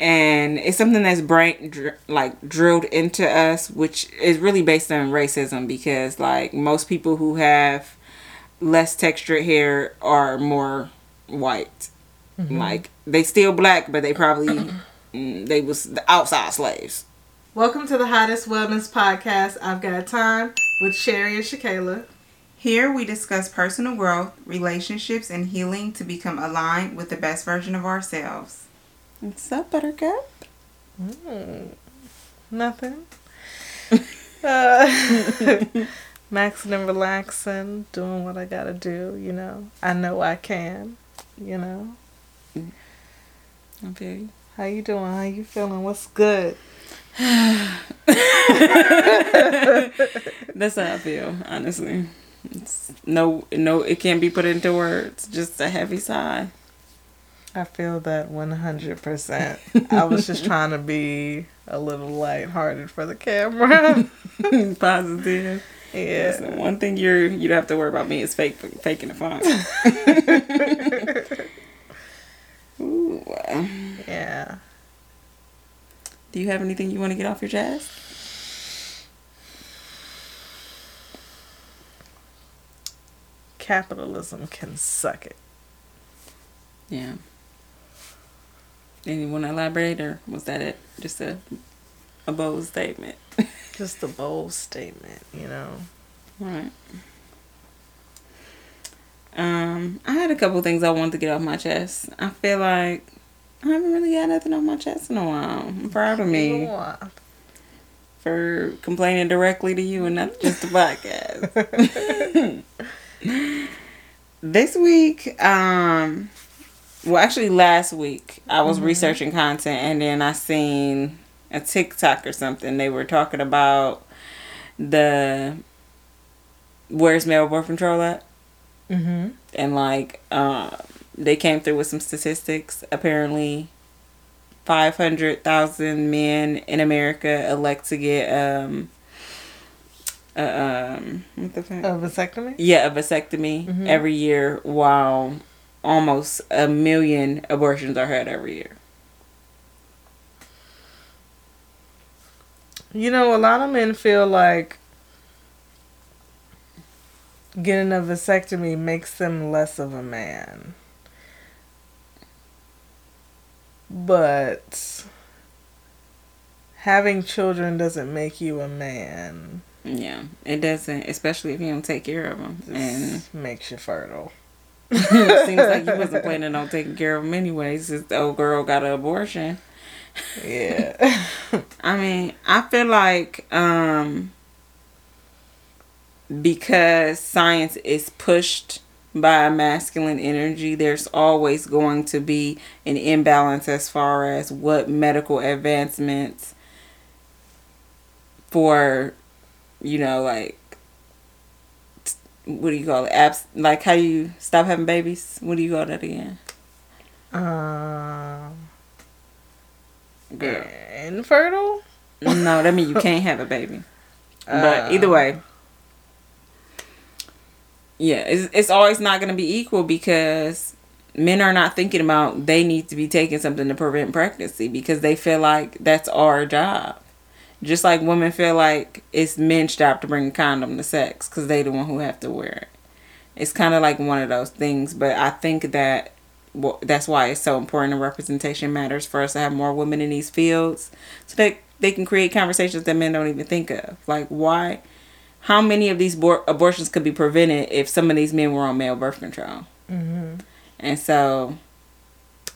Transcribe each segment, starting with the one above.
and it's something that's brain dr- like drilled into us, which is really based on racism because like most people who have less textured hair are more white. Like they still black, but they probably mm, they was the outside slaves. Welcome to the hottest wellness podcast. I've got time with Cherry and Shakayla. Here we discuss personal growth, relationships, and healing to become aligned with the best version of ourselves. What's up, Buttercup? Nothing. uh, maxing and relaxing, doing what I gotta do. You know, I know I can. You know, I feel you. how you doing? How you feeling? What's good? That's how I feel, honestly. It's no, no, it can't be put into words. Just a heavy sigh. I feel that one hundred percent. I was just trying to be a little lighthearted for the camera. Positive. yeah. Listen, one thing you're you don't have to worry about me is fake faking the font. Ooh, uh, Yeah. do you have anything you want to get off your chest? Capitalism can suck it. Yeah. Anyone elaborate, or was that it? Just a a bold statement. Just a bold statement, you know. Right. Um, I had a couple things I wanted to get off my chest. I feel like I haven't really got nothing off my chest in a while. I'm proud of me for complaining directly to you and not just the podcast. this week, um, well, actually last week, I was researching content and then I seen a TikTok or something. They were talking about the where's male birth control at, Mm-hmm. and like, um, they came through with some statistics. Apparently, five hundred thousand men in America elect to get um, uh, um, what the fuck? A vasectomy? Yeah, a vasectomy Mhm. every year, while almost a million abortions are had every year. You know, a lot of men feel like getting a vasectomy makes them less of a man. But having children doesn't make you a man. Yeah, it doesn't, especially if you don't take care of them. And makes you fertile. It seems like you wasn't planning on taking care of them anyways. Since the old girl got an abortion. Yeah. I mean, I feel like um because science is pushed by a masculine energy, there's always going to be an imbalance as far as what medical advancements for you know like what do you call it? Abs- like how you stop having babies? What do you call that again? um, Girl. infertile? No, that means you can't have a baby. But Uh, either way, yeah, it's it's always not going to be equal because men are not thinking about they need to be taking something to prevent pregnancy because they feel like that's our job. Just like women feel like it's men's job to bring a condom to sex because they the one who have to wear it. It's kind of like one of those things, but I think that well, that's why it's so important and representation matters for us to have more women in these fields so that they can create conversations that men don't even think of. Like why how many of these bor- abortions could be prevented if some of these men were on male birth control? mhm. And so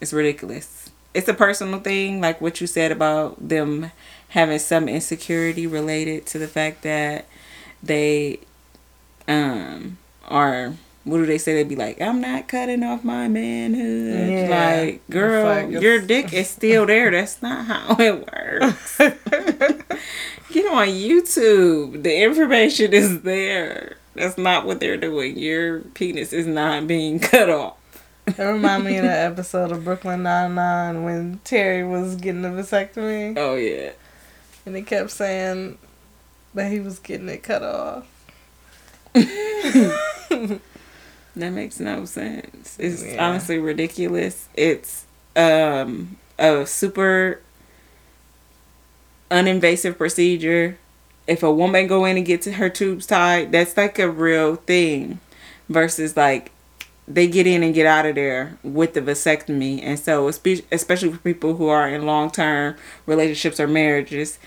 it's ridiculous. It's a personal thing, like what you said about them having some insecurity related to the fact that they um are what do they say? They'd be like, I'm not cutting off my manhood. Yeah. Like, girl, like your dick is still there. That's not how it works. Get on YouTube. The information is there. That's not what they're doing. Your penis is not being cut off. It remind me of that episode of Brooklyn Nine Nine when Terry was getting a vasectomy Oh yeah. And he kept saying that he was getting it cut off. That makes no sense. It's Yeah. honestly ridiculous. It's um a super uninvasive procedure. If a woman go in and get her tubes tied, that's like a real thing versus like they get in and get out of there with the vasectomy. And so, especially for people who are in long term relationships or marriages,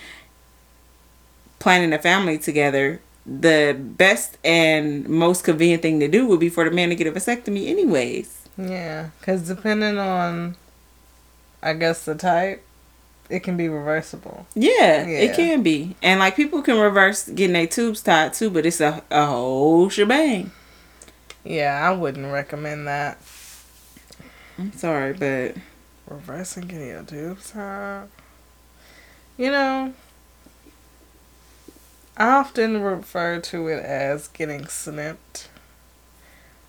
planning a family together, the best and most convenient thing to do would be for the man to get a vasectomy, anyways. Yeah, because depending on, I guess, the type, it can be reversible. Yeah, yeah, it can be. And like people can reverse getting their tubes tied too, but it's a, a whole shebang. Yeah, I wouldn't recommend that. I'm sorry, but reversing getting your tubes tied. You know, I often refer to it as getting snipped.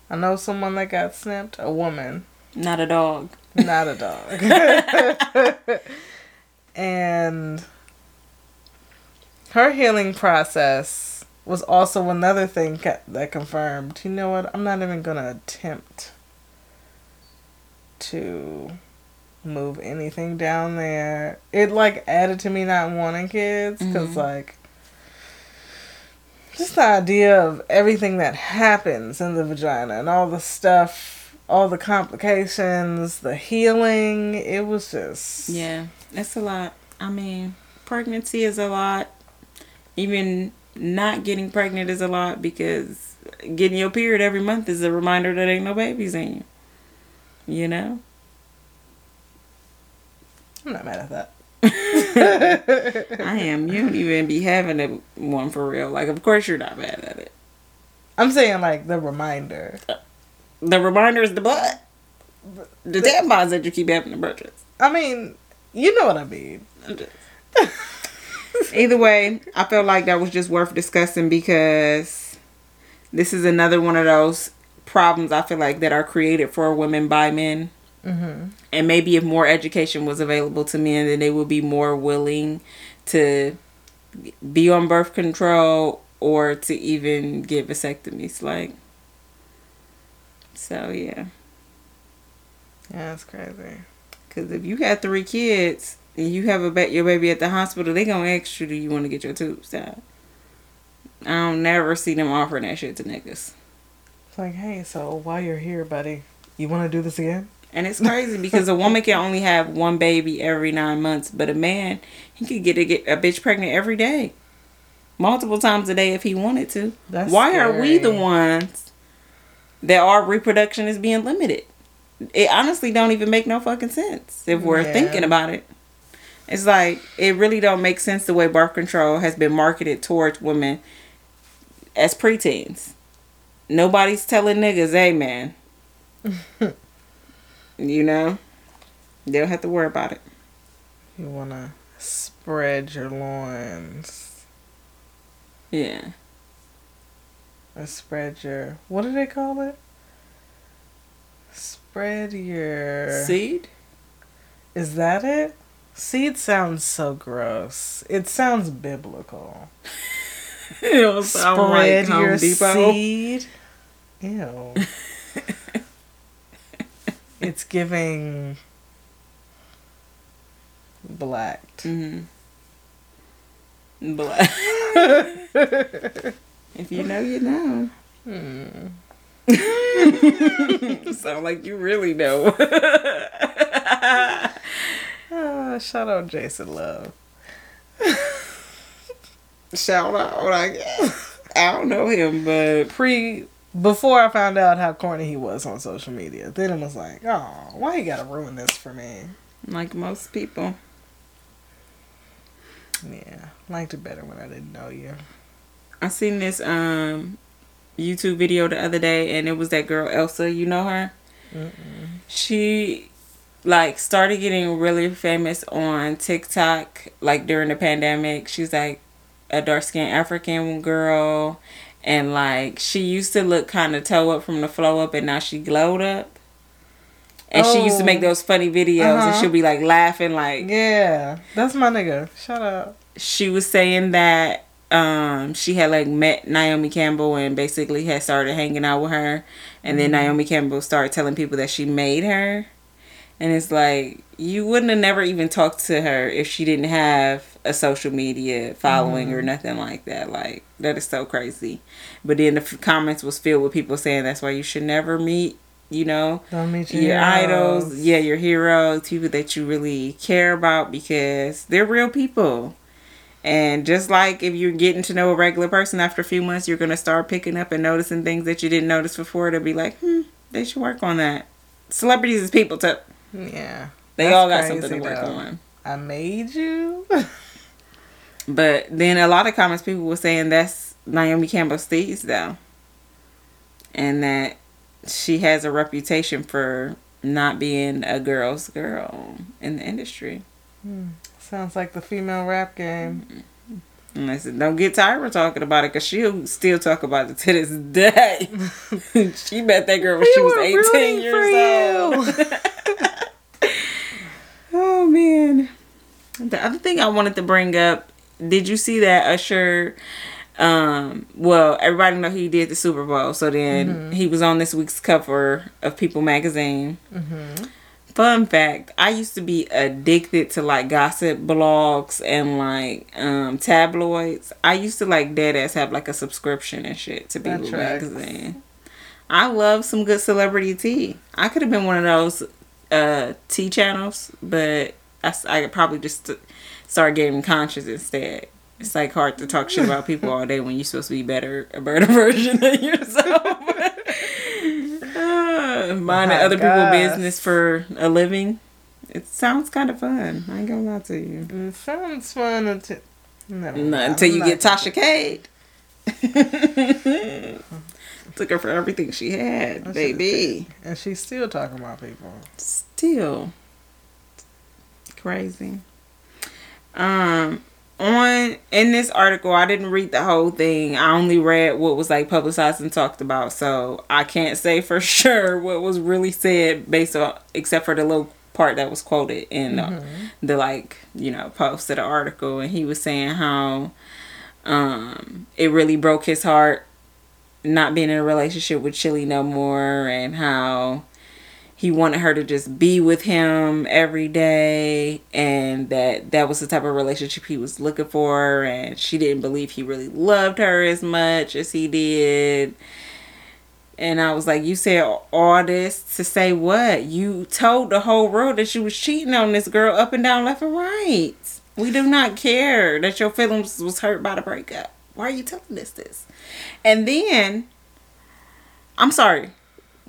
I know someone that got snipped, a woman. Not a dog. Not a dog. and her healing process was also another thing that confirmed. You know what? I'm not even gonna attempt to move anything down there. It like added to me not wanting kids because mm-hmm. like just the idea of everything that happens in the vagina and all the stuff, all the complications, the healing. It was just yeah, that's a lot. I mean, pregnancy is a lot. Even not getting pregnant is a lot because getting your period every month is a reminder that ain't no babies in you. You know? I'm not mad at that. I am. You don't even be having a one for real. Like, of course you're not mad at it. I'm saying like the reminder. The reminder is the butt. The, the tampons that you keep having to purchase. I mean, you know what I mean. Either way, I felt like that was just worth discussing because this is another one of those problems I feel like that are created for women by men. Mm-hmm. And maybe if more education was available to men, then they would be more willing to be on birth control or to even get vasectomies. Like, so yeah. Yeah, that's crazy. Because if you had three kids, and you have a ba- your baby at the hospital, they gonna ask you, do you want to get your tubes tied? I don't never see them offering that shit to niggas. It's like, hey, so while you're here, buddy, you want to do this again? And it's crazy because a woman can only have one baby every nine months, but a man he could get a, get a bitch pregnant every day, multiple times a day if he wanted to. That's Why scary. are we the ones that our reproduction is being limited? It honestly don't even make no fucking sense if we're yeah. thinking about it. It's like it really don't make sense the way birth control has been marketed towards women as preteens. Nobody's telling niggas, hey man. you know? They don't have to worry about it. You wanna spread your loins. Yeah. Or spread your what do they call it? Spread your seed? Is that it? Seed sounds so gross. It sounds biblical. it Spread like your Depot. seed. Ew. it's giving black. Mm-hmm. Black. if you know, you know. Hmm. Sound like you really know. Ah, shout out Jason Love. shout out, I guess. I don't know him, but pre before I found out how corny he was on social media, then I was like, oh, why you gotta ruin this for me? Like most people. Yeah, liked it better when I didn't know you. I seen this um YouTube video the other day, and it was that girl Elsa. You know her? Mm-mm. She like started getting really famous on TikTok like during the pandemic. She's like a dark skinned African girl and like she used to look kind of toe up from the flow up and now she glowed up. And oh. she used to make oh. those funny videos uh-huh. and she'll be like laughing like Yeah. That's my nigga. Shut up. She was saying that um she had like met Naomi Campbell and basically had started hanging out with her and mm-hmm. then Naomi Campbell started telling people that she made her And it's like you wouldn't have never even talked to her if she didn't have a social media following or nothing like that. Like that is so crazy. But then the f- comments was filled with people saying that's why you should never meet, you know, meet your, your idols, yeah, your heroes, people that you really care about because they're real people. And just like if you're getting to know a regular person after a few months, you're gonna start picking up and noticing things that you didn't notice before. To be like, hmm, they should work on that. Celebrities is people too. Yeah. They all got something to work though. on. I made you. But then a lot of comments people were saying that's Naomi Campbell Steve's though. And that she has a reputation for not being a girl's girl in the industry. Hmm. Sounds like the female rap game. And I said, don't get tired of talking about it because she'll still talk about it to this day. she met that girl when she was 18 years old. Man. The other thing I wanted to bring up did you see that Usher? Um, well, everybody know he did the Super Bowl, so then he was on this week's cover of People magazine. Fun fact: I used to be addicted to like gossip blogs and like um tabloids. I used to like dead ass have like a subscription and shit to People magazine. I love some good celebrity tea. I could have been one of those uh tea channels, but I, I probably just start getting conscious instead. It's like hard to talk shit about people all day when you're supposed to be better, a better version of yourself. uh, minding My other people's business for a living. It sounds kind of fun. I ain't gonna lie to you. It sounds fun until No, until I'm you get Tasha Cade. Took her for everything she had, That's baby. And she's still talking about people. Still crazy. Um, on in this article, I didn't read the whole thing. I only read what was like publicized and talked about, so I can't say for sure what was really said based on except for the little part that was quoted in the, the like you know post of the article, and he was saying how um it really broke his heart not being in a relationship with Chilli no more, and how he wanted her to just be with him every day and that that was the type of relationship he was looking for and she didn't believe he really loved her as much as he did and I was like, you said all this to say what? You told the whole world that you was cheating on this girl up and down, left and right. We do not care that your feelings was hurt by the breakup. Why are you telling us this? And then, I'm sorry.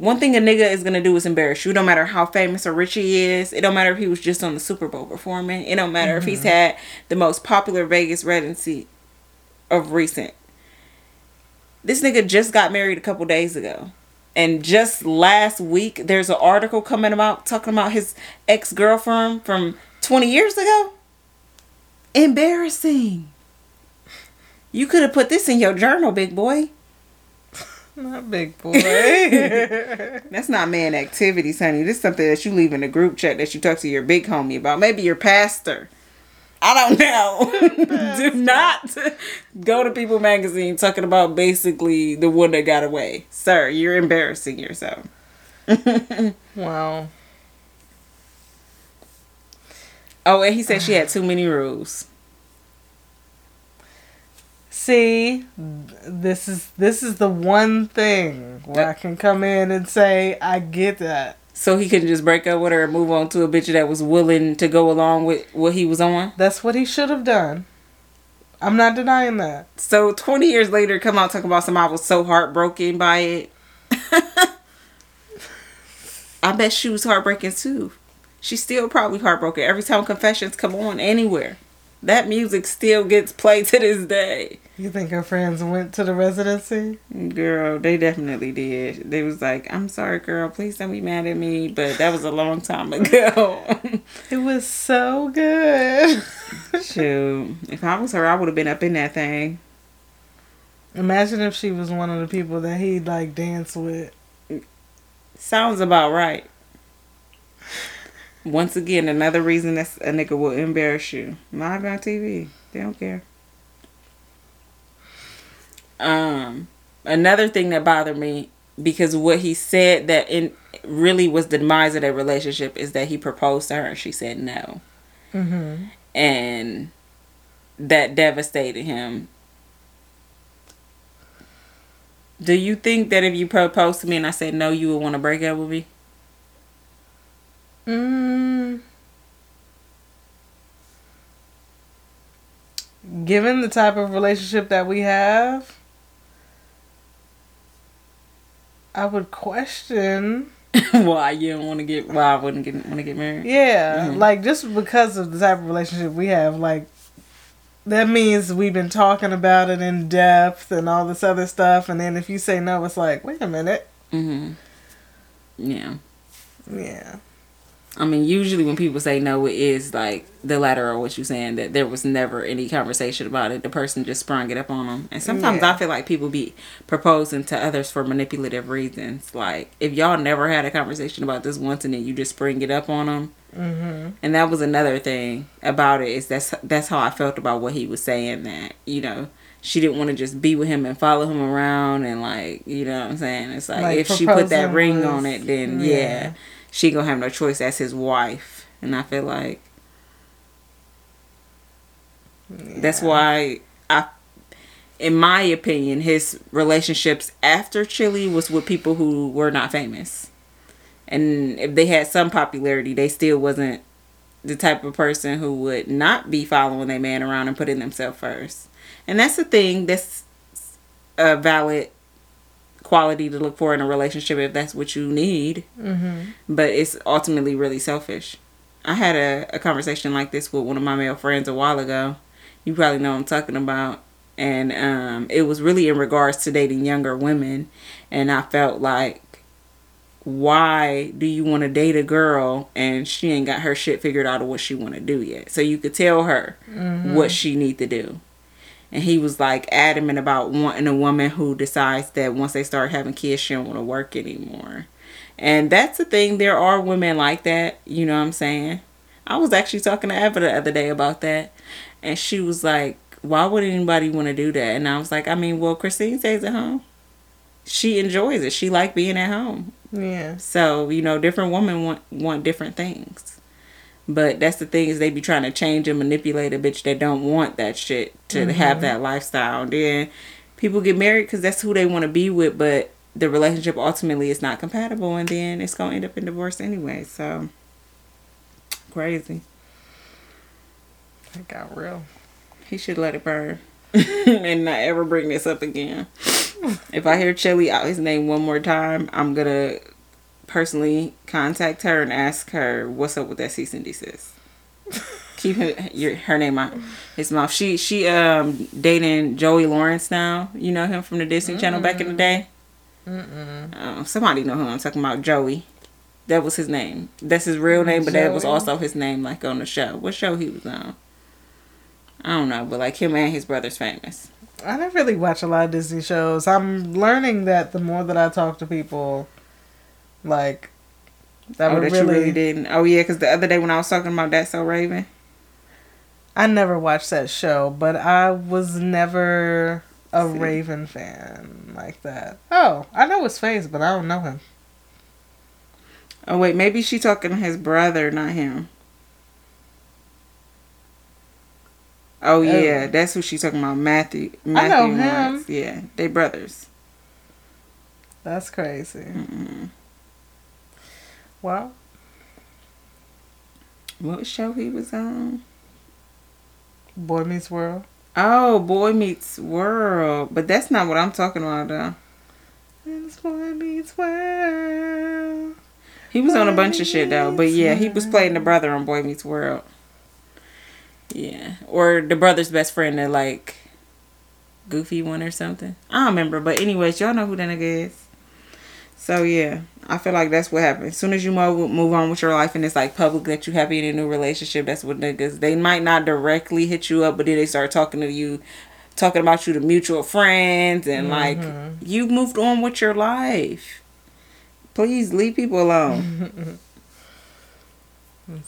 One thing a nigga is gonna do is embarrass you. No matter how famous or rich he is. It don't matter if he was just on the Super Bowl performing. It don't matter if he's mm-hmm. had the most popular Vegas residency of recent. This nigga just got married a couple days ago. And just last week, there's an article coming about talking about his ex girlfriend from 20 years ago. Embarrassing. You could have put this in your journal, big boy. Not big boy. That's not man activities, honey. This is something that you leave in a group chat that you talk to your big homie about. Maybe your pastor. I don't know. Do not go to People Magazine talking about basically the one that got away. Sir, you're embarrassing yourself. wow. Oh, and he said she had too many rules. See, this is this is the one thing where I can come in and say I get that. So he couldn't just break up with her and move on to a bitch that was willing to go along with what he was on. That's what he should have done. I'm not denying that. So 20 years later, come out talking about somebody was so heartbroken by it. I bet she was heartbroken too. She's still probably heartbroken every time confessions come on anywhere. That music still gets played to this day. You think her friends went to the residency? Girl, they definitely did. They was like, I'm sorry, girl, please don't be mad at me. But that was a long time ago. It was so good. Shoot. If I was her, I would have been up in that thing. Imagine if she was one of the people that he'd like dance with. Sounds about right. Once again, another reason that a nigga will embarrass you. Live on TV. They don't care. Um, another thing that bothered me because what he said that in really was the demise of their relationship is that he proposed to her and she said no. Mm-hmm. And that devastated him. Do you think that if you proposed to me and I said no, you would want to break up with me? Mm. Given the type of relationship that we have, I would question why you don't want to get why I wouldn't get want to get married. Yeah, Mhm. like just because of the type of relationship we have, like that means we've been talking about it in depth and all this other stuff. And then if you say no, it's like, wait a minute. Mhm. Yeah. Yeah. I mean, usually when people say no, it is like the latter of what you're saying that there was never any conversation about it. The person just sprung it up on them. And sometimes Yeah. I feel like people be proposing to others for manipulative reasons. Like if y'all never had a conversation about this once and then you just spring it up on them. Mm-hmm. And that was another thing about it is that's that's how I felt about what he was saying that you know she didn't want to just be with him and follow him around and like you know what I'm saying. It's like, Like, if she put that ring was- on it, then yeah. yeah she gonna have no choice as his wife. And i feel like that's why i in my opinion his relationships after Chilli was with people who were not famous. And if they had some popularity they still wasn't the type of person who would not be following their man around and putting themselves first. And that's the thing that's a valid quality to look for in a relationship if that's what you need Mm-hmm. but it's ultimately really selfish. I had a, a conversation like this with one of my male friends a while ago. You probably know I'm talking about. And um, it was really in regards to dating younger women. And I felt like, why do you want to date a girl and she ain't got her shit figured out of what she want to do yet? So you could tell her what she need to do. And he was like adamant about wanting a woman who decides that once they start having kids, she don't want to work anymore. And that's the thing. There are women like that. You know what I'm saying? I was actually talking to Eva the other day about that. And she was like, why would anybody want to do that? And I was like, I mean, well, Christine stays at home. She enjoys it. She like being at home. Yeah. So, you know, different women want, want different things. But that's the thing is they be trying to change and manipulate a bitch that don't want that shit to have mm-hmm. that lifestyle. And then people get married because that's who they want to be with, but the relationship ultimately is not compatible, and then it's gonna end up in divorce anyway. So crazy. That got real. He should let it burn and not ever bring this up again. if I hear Chilli out his name one more time, I'm gonna personally contact her and ask her what's up with that cease and desist. Keep her, your, her name out his mouth. She she um dating Joey Lawrence now. You know him from the Disney Channel back in the day. Mm-mm. Um, somebody know who I'm talking about. Joey. That was his name. That's his real name, but that was also his name, like on the show. What show he was on? I don't know, but like him and his brother's famous. I don't really watch a lot of Disney shows. I'm learning that the more that I talk to people, like that oh, would that really, you really didn't. Oh yeah, because the other day when I was talking about that, so Raven. I never watched that show, but I was never a See. Raven fan like that. Oh, I know his face, but I don't know him. Oh wait, maybe she talking to his brother, not him. Oh, oh. yeah, that's who she's talking about. Matthew. Matthew know him. Lawrence. Yeah, they brothers. That's crazy. Mm-mm. Well, What show he was on? Boy Meets World. Oh, Boy Meets World, but that's not what I'm talking about though. It's Boy Meets World. He was on a bunch of shit though, but yeah, he was playing the brother on Boy Meets World. Yeah, or the brother's best friend, the like goofy one or something. I don't remember, but anyways, y'all know who that nigga is. So yeah, I feel like that's what happens. As soon as you move move on with your life and it's like public that you happy in a new relationship, that's what niggas they might not directly hit you up, but then they start talking to you, talking about you to mutual friends and like Mhm. you moved on with your life. Please leave people alone.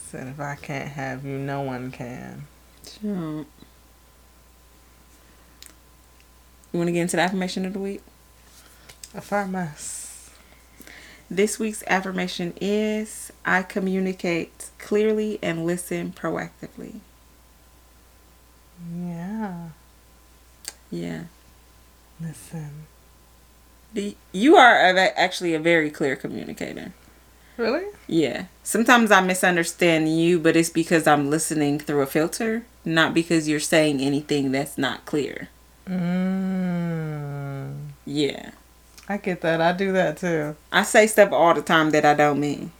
Said, if I can't have you, no one can. Sure. You want to get into the affirmation of the week? Affirm us. This week's affirmation is I communicate clearly and listen proactively. Yeah. Yeah. Listen. The- You are a, actually a very clear communicator. Really? Yeah. Sometimes I misunderstand you, but it's because I'm listening through a filter, not because you're saying anything that's not clear. Mm. Yeah. I get that. I do that too. I say stuff all the time that I don't mean.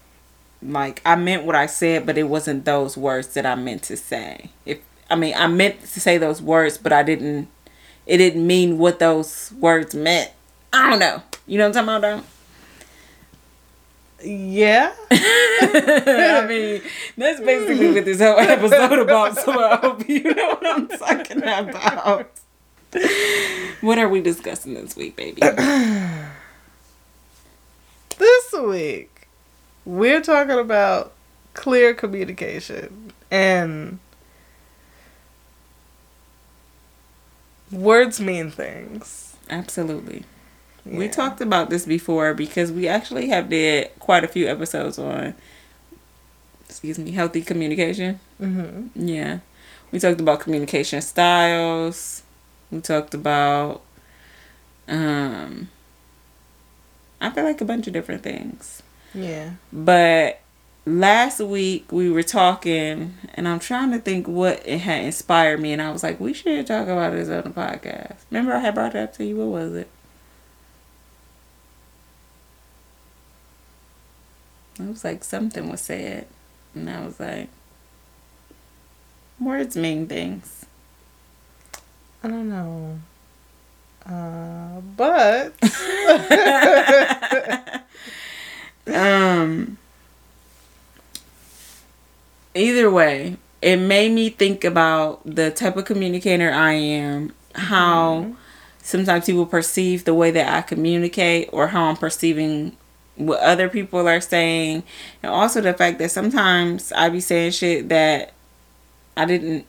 Like I meant what I said, but it wasn't those words that I meant to say. If I mean I meant to say those words, but I didn't it didn't mean what those words meant. I don't know. You know what I'm talking about Yeah. I mean, that's basically what this whole episode about, so I hope you know what I'm talking about. What are we discussing this week, baby? This week, we're talking about clear communication and words mean things. Absolutely. We talked about this before because we actually have did quite a few episodes on excuse me, healthy communication. Mhm. Yeah. We talked about communication styles. We talked about um I feel like a bunch of different things. Yeah. But last week we were talking and I'm trying to think what it had inspired me and I was like, we should talk about this on the podcast. Remember I had brought it up to you, what was it? It was like something was said, and I was like, words mean things. I don't know. Uh, but um, either way, it made me think about the type of communicator I am, how sometimes people perceive the way that I communicate, or how I'm perceiving what other people are saying, and also the fact that sometimes I be saying shit that I didn't.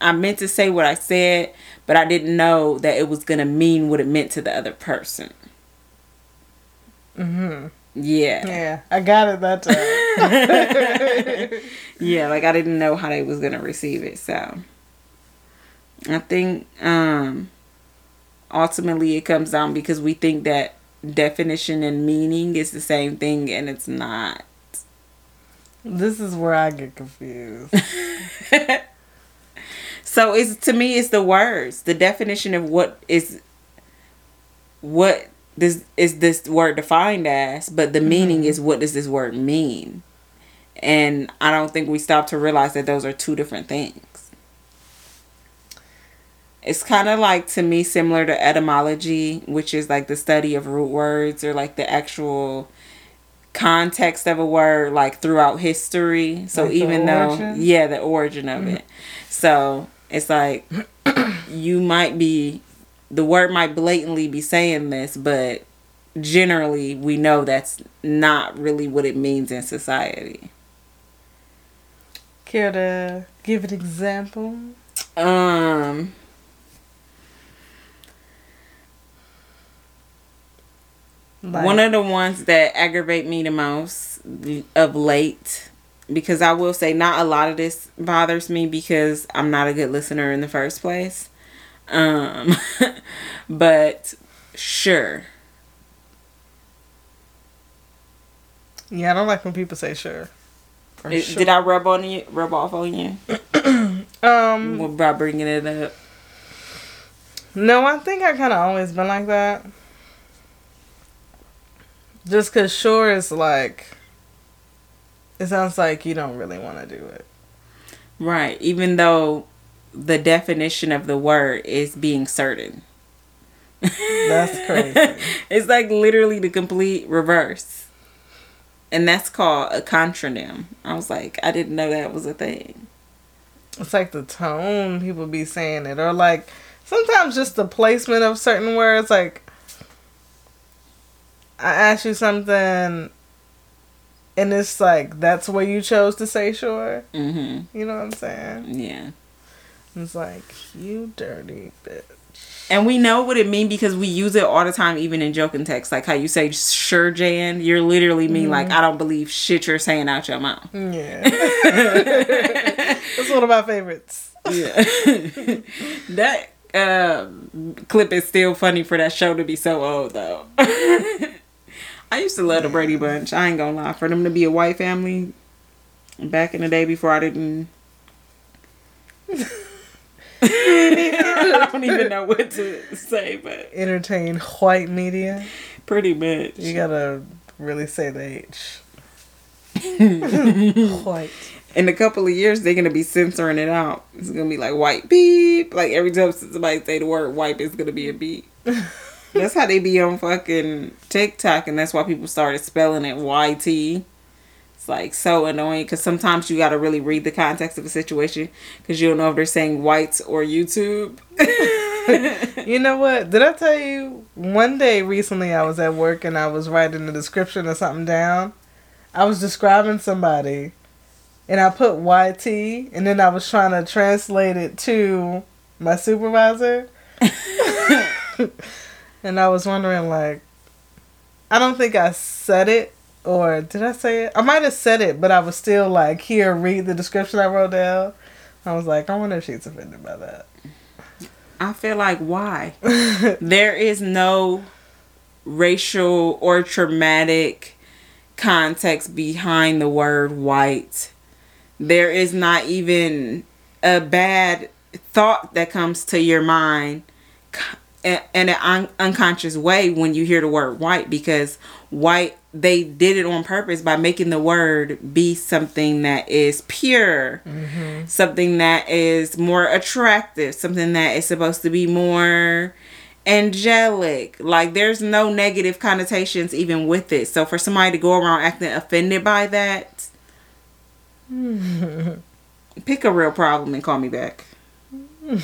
I meant to say what I said, but I didn't know that it was gonna mean what it meant to the other person. hmm Yeah. yeah, I got it that time. yeah, like I didn't know how they was gonna receive it. So I think um ultimately it comes down because we think that definition and meaning is the same thing and it's not. this is where I get confused. So it's to me it's the words, the definition of what is what this is this word defined as, but the meaning mm-hmm. is what does this word mean? And I don't think we stop to realize that those are two different things. It's kind of like to me similar to etymology, which is like the study of root words or like the actual context of a word like throughout history. So Like even though yeah, the origin of mm-hmm. it. So it's like you might be the word might blatantly be saying this, but generally we know that's not really what it means in society. Care to give an example? Um Like, one of the ones that aggravate me the most of late because I will say not a lot of this bothers me because I'm not a good listener in the first place. Um but sure. yeah, I don't like when people say sure. It- sure. Did I rub on you rub off on you Um, about bringing it up? no, I think I kind of always been like that. Just cause sure is like, it sounds like you don't really want to do it. Right, even though the definition of the word is being certain. That's crazy. it's like literally the complete reverse. And that's called a contronym. I was like, I didn't know that was a thing. It's like the tone people be saying it, or like sometimes just the placement of certain words. Like, I ask you something, and it's like that's where you chose to say sure. Mm-hmm. You know what I'm saying? Yeah. It's like you dirty bitch. And we know what it means because we use it all the time, even in joking text. Like how you say, sure, Jan, you're literally mean Mm-hmm. like, I don't believe shit you're saying out your mouth. Yeah. That's one of my favorites. Yeah. that um, clip is still funny for that show to be so old, though. I used to love the Brady Bunch. I ain't gonna lie. For them to be a white family back in the day before I didn't. I don't even know what to say, but Entertain white media. pretty much. You gotta really say the H. white. in a couple of years they're gonna be censoring it out. It's gonna be like white beep. Like every time somebody say the word white, it's gonna be a beep. that's how they be on fucking TikTok, and that's why people started spelling it YT. It's like so annoying because sometimes you gotta really read the context of a situation because you don't know if they're saying whites or YouTube. You know what? Did I tell you one day recently I was at work and I was writing the description of something down? I was describing somebody and I put YT and then I was trying to translate it to my supervisor. and I was wondering like I don't think I said it or did I say it? I might have said it, but I was still like, here, read the description I wrote down. I was like, I wonder if she's offended by that. I feel like why? there is no racial or traumatic context behind the word white. There is not even a bad thought that comes to your mind in an un- unconscious way when you hear the word white because white they did it on purpose by making the word be something that is pure mm-hmm. something that is more attractive something that is supposed to be more angelic. Like there's no negative connotations even with it. So for somebody to go around acting offended by that mm-hmm. pick a real problem and call me back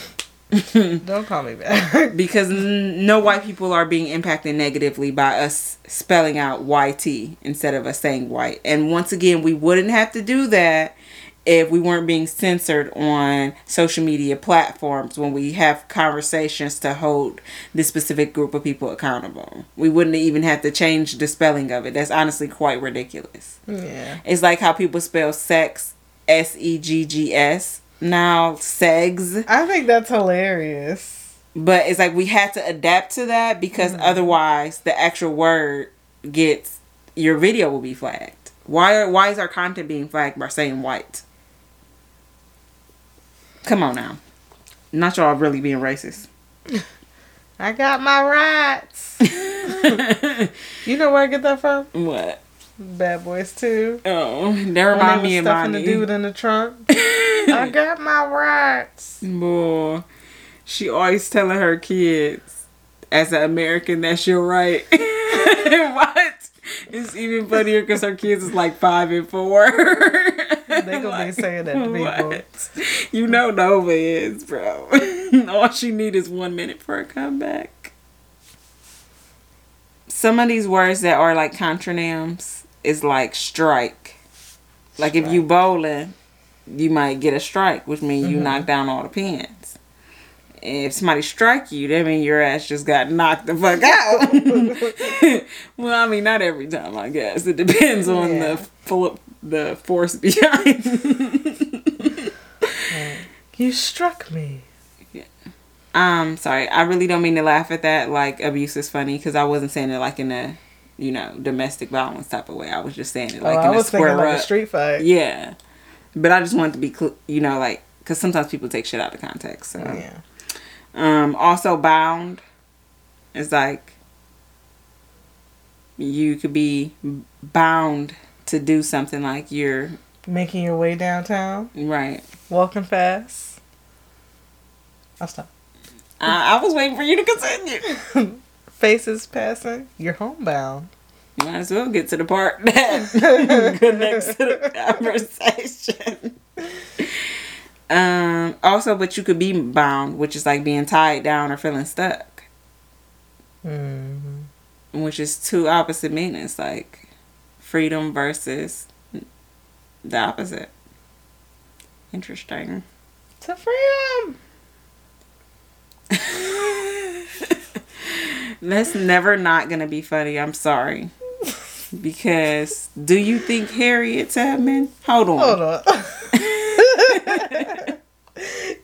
Don't call me back. because n- no white people are being impacted negatively by us spelling out YT instead of us saying white. And once again, we wouldn't have to do that if we weren't being censored on social media platforms when we have conversations to hold this specific group of people accountable. We wouldn't even have to change the spelling of it. That's honestly quite ridiculous. yeah. It's like how people spell sex S E G G S now segs I think that's hilarious. but it's like we had to adapt to that because mm-hmm. otherwise the actual word gets your video will be flagged. Why are, why is our content being flagged by saying white? Come on now. Not y'all really being racist. I got my rights. you know where I get that from? What? Bad Boys 2. Oh, they remind me of stuffing my the dude in the trunk. I got my rights. Boy, she always telling her kids, as an American, that's your right. what? It's even funnier because her kids is like five and four. They gonna be saying that to people. What? You know Nova is, bro. All she need is one minute for a comeback. Some of these words that are like contronyms is like strike. Like if you bowling, you might get a strike, which means you knock down all the pins. If somebody strike you, that means your ass just got knocked the fuck out. well, I mean, not every time, I guess. It depends on Yeah. the full the force behind. You struck me. Yeah. Um, sorry, I really don't mean to laugh at that. Like abuse is funny because I wasn't saying it like in a, you know, domestic violence type of way. I was just saying it like oh, in I a was thinking square like up. a street fight. Yeah, but I just wanted to be, cl- you know, like because sometimes people take shit out of context. So, Yeah. um, also bound is like you could be bound to do something like you're Making your way downtown, right. walking fast. I'll stop. I, I was waiting for you to continue. Faces passing. You're homebound. Might as well get to the part that connects to the conversation. Um. Also, but you could be bound, which is like being tied down or feeling stuck, hmm which is two opposite meanings, like freedom versus the opposite. Interesting. To freedom. That's never not gonna be funny. I'm sorry. Because do you think Harriet Tubman? Hold on. Hold on.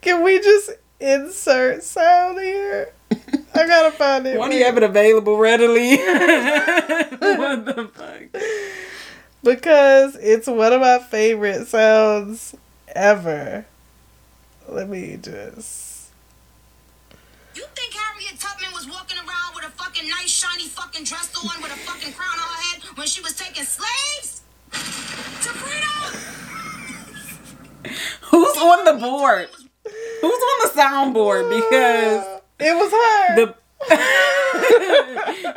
Can we just insert sound here? I gotta find it. Why do you have it available readily? what the fuck? Because it's one of my favorite sounds ever. Let me just. You think Harriet Tubman was walking around with a fucking nice shiny fucking dress on with a fucking crown on her head when she was taking slaves? To freedom! Who's on the board? Who's on the soundboard? Because It was her. the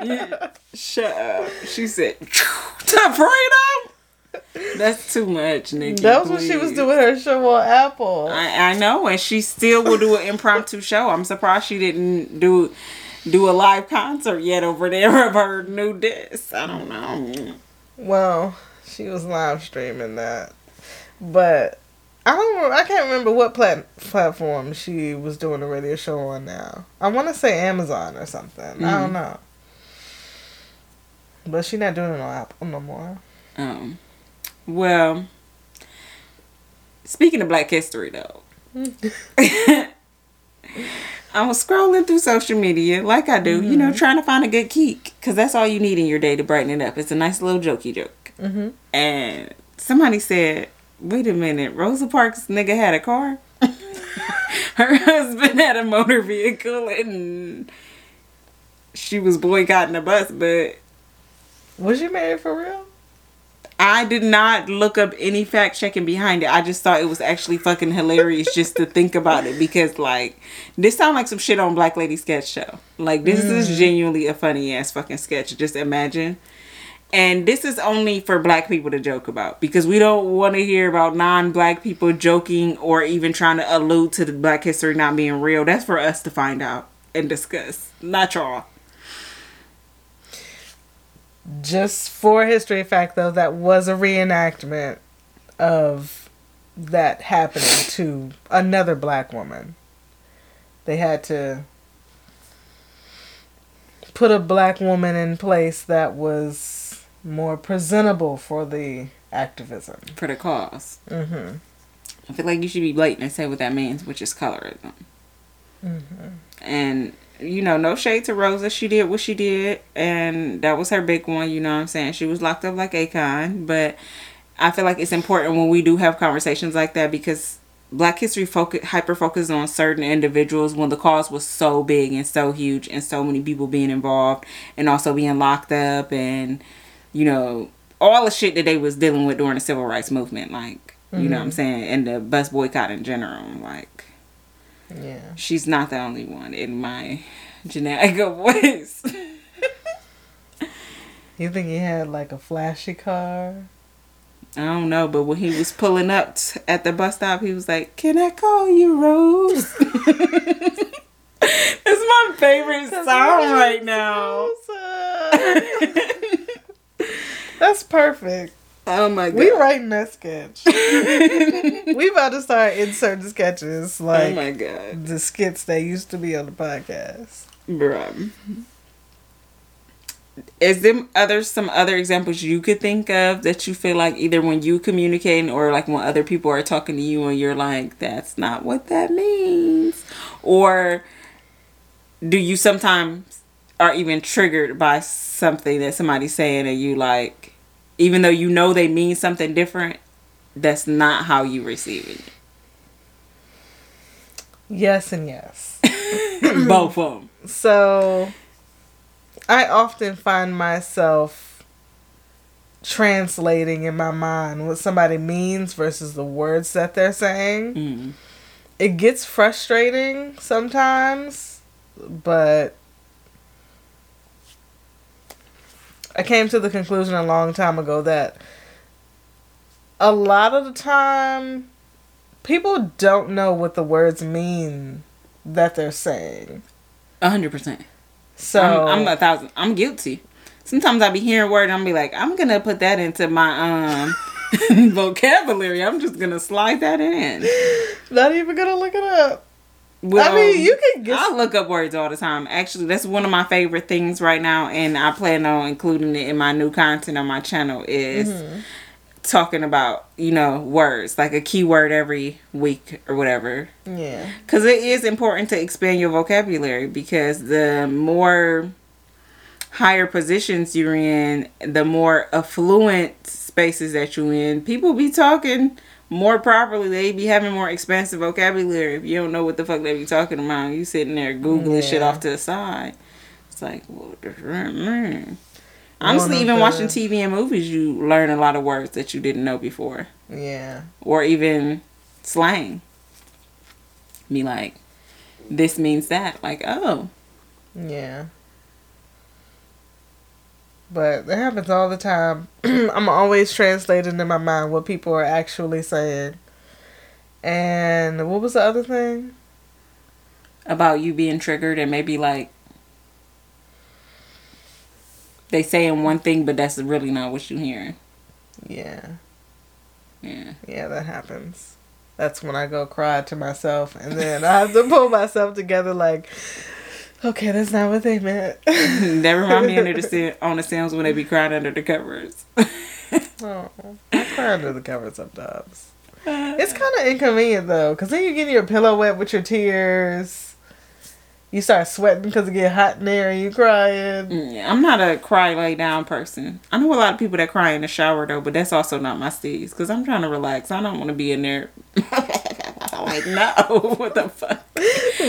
Yeah, shut up. She said to freedom. That's too much, Nikki. that was when she was doing her show on Apple. I, I know, and she still will do an impromptu show. I'm surprised she didn't do do a live concert yet over there of her new disc. I don't know. Well, she was live streaming that, but I don't. remember- I can't remember what plat- platform she was doing the radio show on now. I want to say Amazon or something. I don't know. But she's not doing it on Apple no more. Um, well, speaking of Black History, though, I was scrolling through social media like I do, you know, trying to find a good geek because that's all you need in your day to brighten it up. It's a nice little jokey joke. Mm-hmm. And somebody said, "Wait a minute, Rosa Parks nigga had a car." Her husband had a motor vehicle and she was boycotting a bus, but Was she married for real? I did not look up any fact checking behind it. I just thought it was actually fucking hilarious just to think about it because like this sound like some shit on Black Lady Sketch Show. Like this is mm. genuinely a funny ass fucking sketch. Just imagine. And this is only for black people to joke about because we don't want to hear about non-black people joking or even trying to allude to the black history not being real. That's for us to find out and discuss, not y'all. Just for history fact, though, that was a reenactment of that happening to another black woman. They had to put a black woman in place that was more presentable for the activism. For the cause. Mm-hmm. I feel like you should be blatant and say what that means, which is colorism. And you know, no shade to Rosa. She did what she did, and that was her big one. You know what I'm saying? She was locked up like Akon, but I feel like it's important when we do have conversations like that because Black history focus hyper focused on certain individuals when the cause was so big and so huge and so many people being involved and also being locked up and you know all the shit that they was dealing with during the civil rights movement like you know what i'm mm-hmm. saying and the bus boycott in general like Yeah. she's not the only one in my genetic voice You think he had like a flashy car? i don't know but when he was pulling up t- at the bus stop he was like can i call you rose it's my favorite song right now That's perfect. Oh my god We writing that sketch. we about to start inserting sketches like oh like my god the skits that used to be on the podcast. Bruh. Is there other some other examples you could think of that you feel like either when you communicating or like when other people are talking to you and you're like, that's not what that means? Or do you sometimes are even triggered by something that somebody's saying and you like even though you know they mean something different, that's not how you receive it. Yes and yes. Both of them. So I often find myself translating in my mind what somebody means versus the words that they're saying. Mm. It gets frustrating sometimes, but I came to the conclusion a long time ago that a lot of the time people don't know what the words mean that they're saying. A hundred percent. So I'm, I'm a thousand. I'm guilty. Sometimes I be hearing word and I'm be like, I'm gonna put that into my um vocabulary. I'm just gonna slide that in. Not even gonna look it up. Well, I mean, you can get. I look up words all the time. Actually, that's one of my favorite things right now, and I plan on including it in my new content on my channel. Is Mm-hmm. talking about you know words like a keyword every week or whatever. yeah. Because it is important to expand your vocabulary because the more higher positions you're in, the more affluent spaces that you're in, people be talking more properly. They be having more expansive vocabulary. If you don't know what the fuck they be talking about, you sitting there googling shit off to the side. It's like, what does that mean? Honestly, even the- watching TV and movies, you learn a lot of words that you didn't know before Yeah. or even slang. Be like, this means that. Like, oh, Yeah. But it happens all the time. I'm always translating in my mind what people are actually saying. And what was the other thing? about you being triggered and maybe like they saying one thing, but that's really not what you're hearing. Yeah. Yeah. Yeah, that happens. That's when I go cry to myself and then I have to pull myself together like okay, that's not what they meant. that remind me under the on the Sims when they be crying under the covers. oh, I cry under the covers sometimes. Uh, it's kind of inconvenient though, because then you get your pillow wet with your tears. You start sweating because it get hot in there and you crying. Mm, yeah, I'm not a cry lay down person. I know a lot of people that cry in the shower though, but that's also not my steez because I'm trying to relax. I don't want to be in there. like no, what the fuck?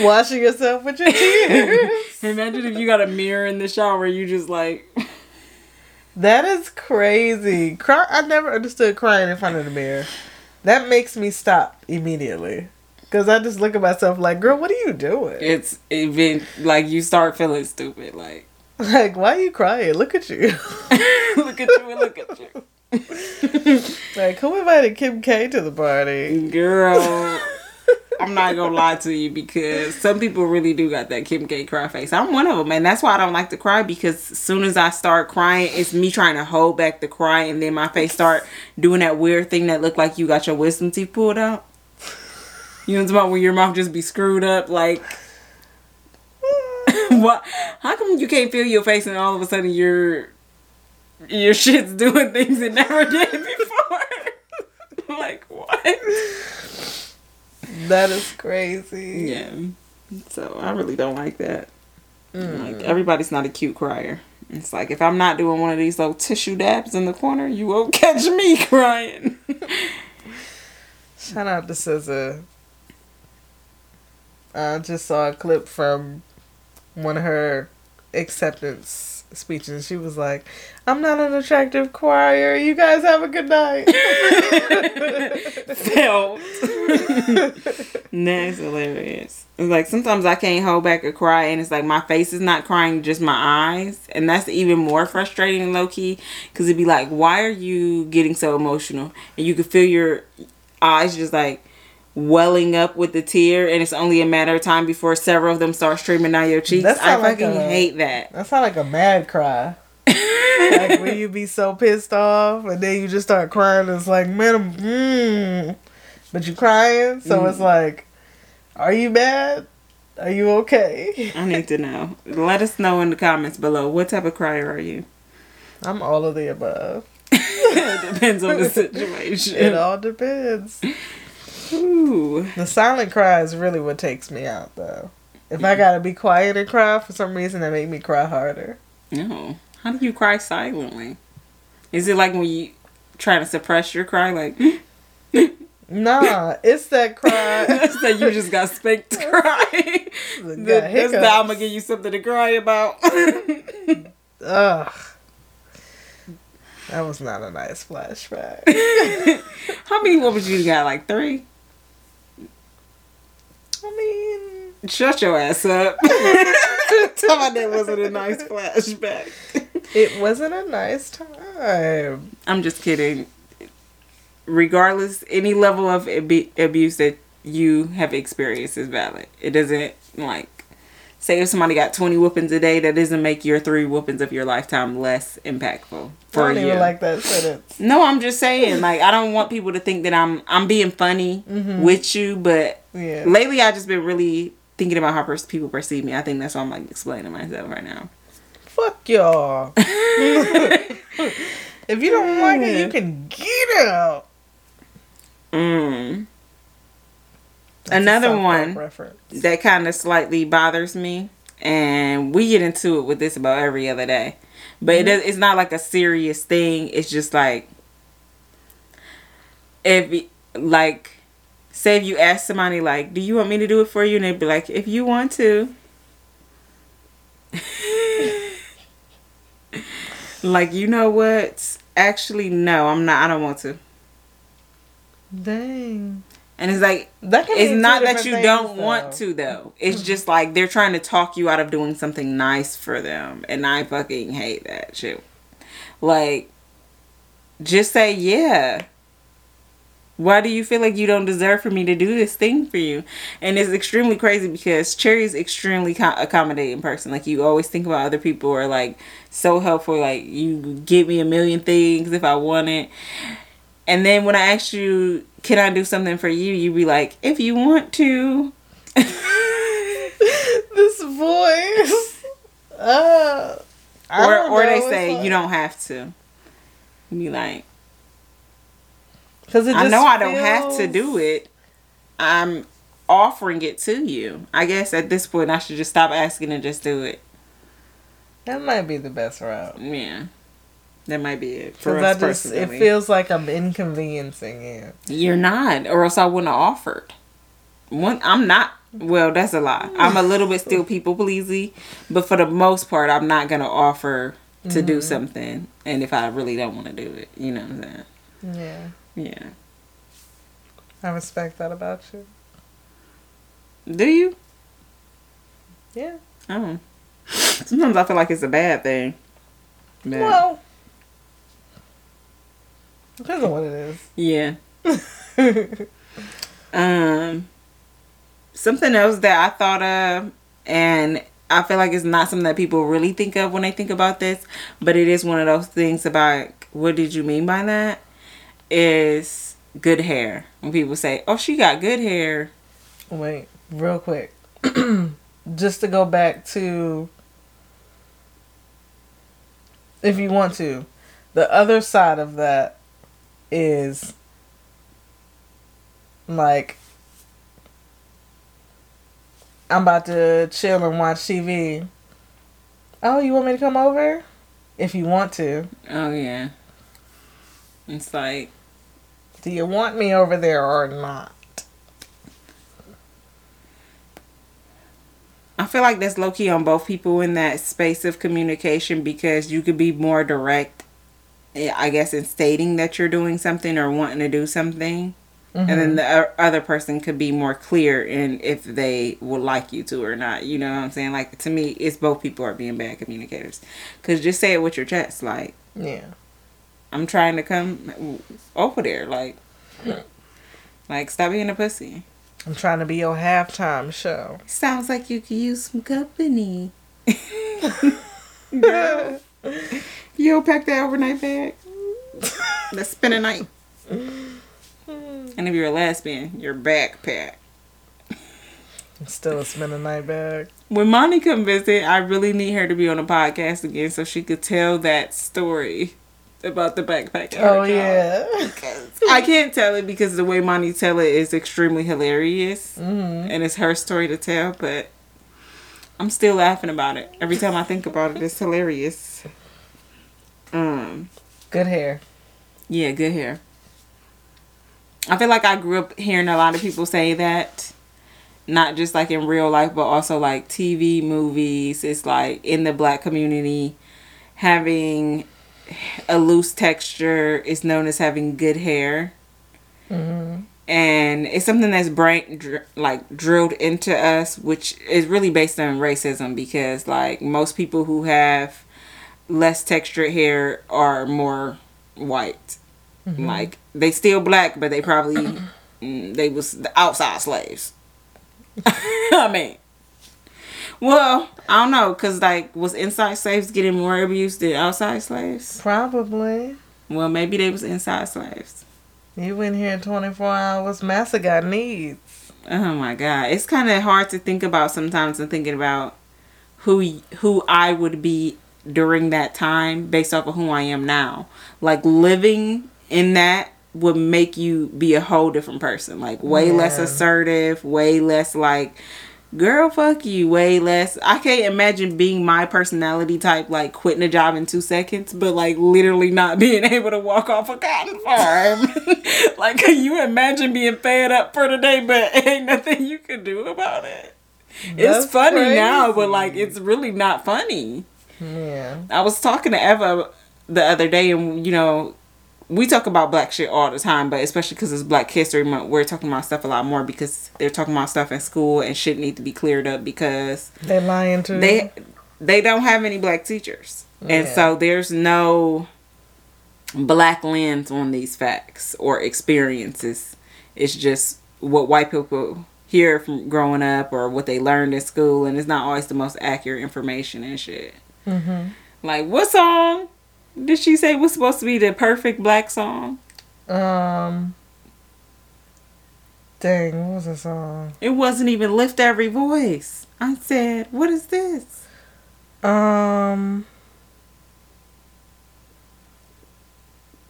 Washing yourself with your tears. Imagine if you got a mirror in the shower, you just like that is crazy. Cry. I never understood crying in front of the mirror. That makes me stop immediately. Cause I just look at myself like, girl, what are you doing? it's even like you start feeling stupid. Like Like, why are you crying? Look at you. look at you, look at you. like, who invited Kim K to the party? Girl, I'm not gonna lie to you because some people really do got that Kim K cry face. I'm one of them, and that's why I don't like to cry because as soon as I start crying, it's me trying to hold back the cry, and then my face start doing that weird thing that look like you got your wisdom teeth pulled out. You know what I'm talking about when your mouth just be screwed up like. what? How come you can't feel your face and all of a sudden your your shit's doing things it never did before? like what? That is crazy. Yeah. So I really don't like that. Like mm. everybody's not a cute crier. It's like if I'm not doing one of these little tissue dabs in the corner, you won't catch me crying. Shout out to SZA. I just saw a clip from one of her acceptance speeches. She was like, "I'm not an attractive crier. You guys have a good night." Felt. That's hilarious. It's like sometimes I can't hold back a cry, and it's like my face is not crying, just my eyes, and that's even more frustrating, and low key, because it'd be like, why are you getting so emotional? And you can feel your eyes just like welling up with the tear, and it's only a matter of time before several of them start streaming down your cheeks. That I sound like fucking a- hate that. that sounds like a mad cry. like when you be so pissed off and then you just start crying. It's like, man, I'm, mm. but you crying, so it's like, are you mad? Are you okay? I need to know. Let us know in the comments below. What type of crier are you? I'm all of the above. it depends on the situation. It all depends. Ooh. The silent cry is really what takes me out, though. If I gotta be quiet and cry, for some reason, that make me cry harder. No. How do you cry silently? Is it like when you trying to suppress your cry, like Nah, it's that cry. so you just got spanked to cry? That's the I'm gonna give you something to cry about. Ugh. That was not a nice flashback. How many women you got? Like three? I mean, Shut your ass up. Tell me that wasn't a nice flashback. it wasn't a nice time. I'm just kidding. Regardless, any level of ab- abuse that you have experienced is valid. It doesn't like say if somebody got 20 whoopings a day, that doesn't make your three whoopings of your lifetime less impactful For I don't you. even like that sentence. no, I'm just saying, like, I don't want people to think that I'm I'm being funny with you, but Yeah. lately I've just been really thinking about how pers- people perceive me. I think that's why I'm like explaining myself right now. Fuck y'all. if you don't like it, you can get out. Mm. That's Another one reference. that kind of slightly bothers me, and we get into it with this about every other day, but it mm-hmm. does, it's not like a serious thing. It's just like if like say if you ask somebody like, "Do you want me to do it for you?" and they'd be like, "If you want to." like you know what? Actually, no, I'm not. I don't want to. Dang. And it's like it's not that you things, don't though. want to though. It's just like they're trying to talk you out of doing something nice for them, and I fucking hate that shit. Like, just say yeah. Why do you feel like you don't deserve for me to do this thing for you? And it's extremely crazy because Cherry's extremely co- accommodating person. Like you always think about other people are like so helpful. Like you give me a million things if I want it. And then when I ask you, can I do something for you? You be like, if you want to. this voice. Uh, or or they say like- you don't have to. You be like, Cause it I know I don't have to do it. I'm offering it to you. I guess at this point I should just stop asking and just do it. That might be the best route. Yeah. That might be it. For us I just it feels like I'm inconveniencing you. You're not, or else I wouldn't have offered. One, I'm not. Well, that's a lie. I'm a little bit still people pleasy, but for the most part, I'm not gonna offer to do mm-hmm. something, and if I really don't want to do it, you know what I'm saying? Yeah, Yeah. I respect that about you. Do you? Yeah. Oh. Sometimes I feel like it's a bad thing. But, Well, depends on what it is. yeah. Um, something else that I thought of, and I feel like it's not something that people really think of when they think about this, but it is one of those things about what did you mean by that? Is good hair. When people say, "Oh, she got good hair," Wait, real quick. Just to go back to if you want to. The other side of that is like I'm about to chill and watch TV. Oh, you want me to come over? If you want to. oh yeah, it's like Do you want me over there or not? I feel like that's low key on both people in that space of communication because you could be more direct, Eh, I guess, in stating that you're doing something or wanting to do something. And then mm-hmm. the other person could be more clear in if they would like you to or not. You know what I'm saying? Like, to me, it's both people are being bad communicators. Because just say it with your chest. Like, Yeah. I'm trying to come over there. Like, like stop being a pussy. I'm trying to be your halftime show. Sounds like you could use some company. Girl, you'll pack that overnight bag. Let's spend a night. And if you're a lesbian, your backpack. Still a spend a night bag. When Monty come visit, I really need her to be on the podcast again so she could tell that story about the backpack. Oh yeah. I can't tell it because the way Monty tell it is extremely hilarious, Mhm. and it's her story to tell. But I'm still laughing about it every time I think about it. It's hilarious. Um, Good hair. yeah, good hair. I feel like I grew up hearing a lot of people say that, not just like in real life, but also like TV, movies. It's like in the black community, having a loose texture is known as having good hair. Mm-hmm. and it's something that's brain dr- like drilled into us which is really based on racism because like most people who have less textured hair are more white like they still black but they probably mm, they was the outside slaves i mean Well, I don't know, cause like was inside slaves getting more abuse than outside slaves? Probably. Well, maybe they was inside slaves. You in here 24 hours. Massa got needs. Oh my god, it's kind of hard to think about sometimes. And thinking about who who I would be during that time based off of who I am now. Like living in that would make you be a whole different person. Like way less assertive, way less like girl fuck you, way less. I can't imagine being my personality type like quitting a job in 2 seconds but like literally not being able to walk off a cotton farm. like can you imagine being fed up for the day but ain't nothing you can do about it? It's That's funny now, but like it's really not funny. Yeah. I was talking to Eva the other day, and you know, we talk about black shit all the time, but especially because it's Black History Month, we're talking about stuff a lot more because they're talking about stuff in school and shit need to be cleared up because they're lying to they they don't have any black teachers, and so there's no black lens on these facts or experiences. It's just what white people hear from growing up or what they learned in school, and it's not always the most accurate information and shit. Mm-hmm. Like, what song did she say was supposed to be the perfect black song? Um. Dang, what was the song? It wasn't even Lift Every Voice. I said, what is this? Um.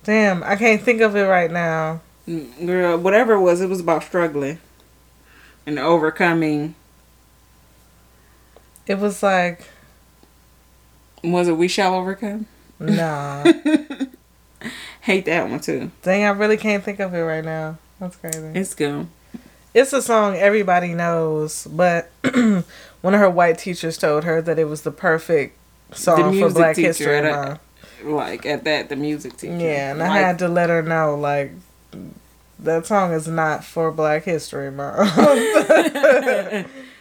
Damn, I can't think of it right now. Mm, Girl, whatever it was, it was about struggling and overcoming. It was like, Was it We Shall Overcome? nah. Hate that one too. Dang, I really can't think of it right now. That's crazy. It's good. It's a song everybody knows, but one of her white teachers told her that it was the perfect song for Black History Month. Like at that, the music teacher. Yeah, and I had to let her know, like, that song is not for Black History Month.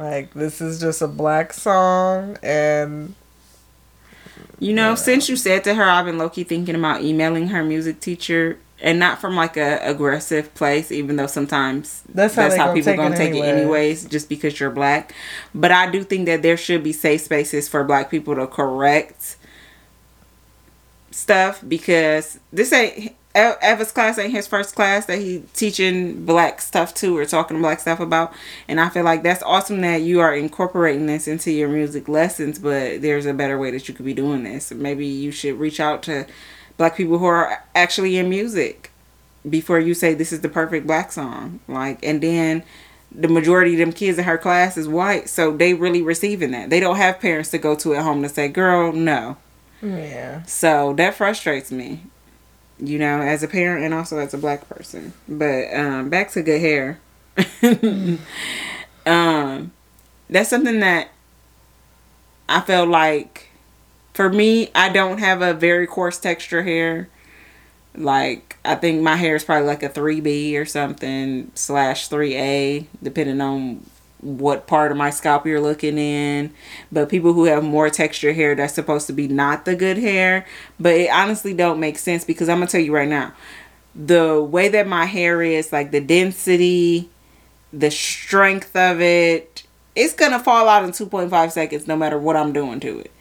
like, this is just a black song, and You know, since you said to her, I've been low key thinking about emailing her music teacher, and not from like a aggressive place, even though sometimes That's how they gonna people gonna take it anyways, just because you're black. But I do think that there should be safe spaces for black people to correct stuff because this ain't Eva's class ain't his first class that he teaching black stuff to or talking black stuff about. And I feel like that's awesome that you are incorporating this into your music lessons but there's a better way that you could be doing this. Maybe you should reach out to black people who are actually in music before you say this is the perfect black song. Like and then the majority of them kids in her class is white so they really receiving that. They don't have parents to go to at home to say girl no. Yeah. so that frustrates me, you know, as a parent and also as a black person. But um, back to good hair. um, that's something that I feel like for me, I don't have a very coarse texture hair. Like I think my hair is probably like a three B or something slash three A, depending on what part of my scalp you're looking in. But people who have more texture hair, that's supposed to be not the good hair. But it honestly don't make sense because I'm gonna tell you right now, the way that my hair is, like the density, the strength of it, it's gonna fall out in 2.5 seconds no matter what I'm doing to it.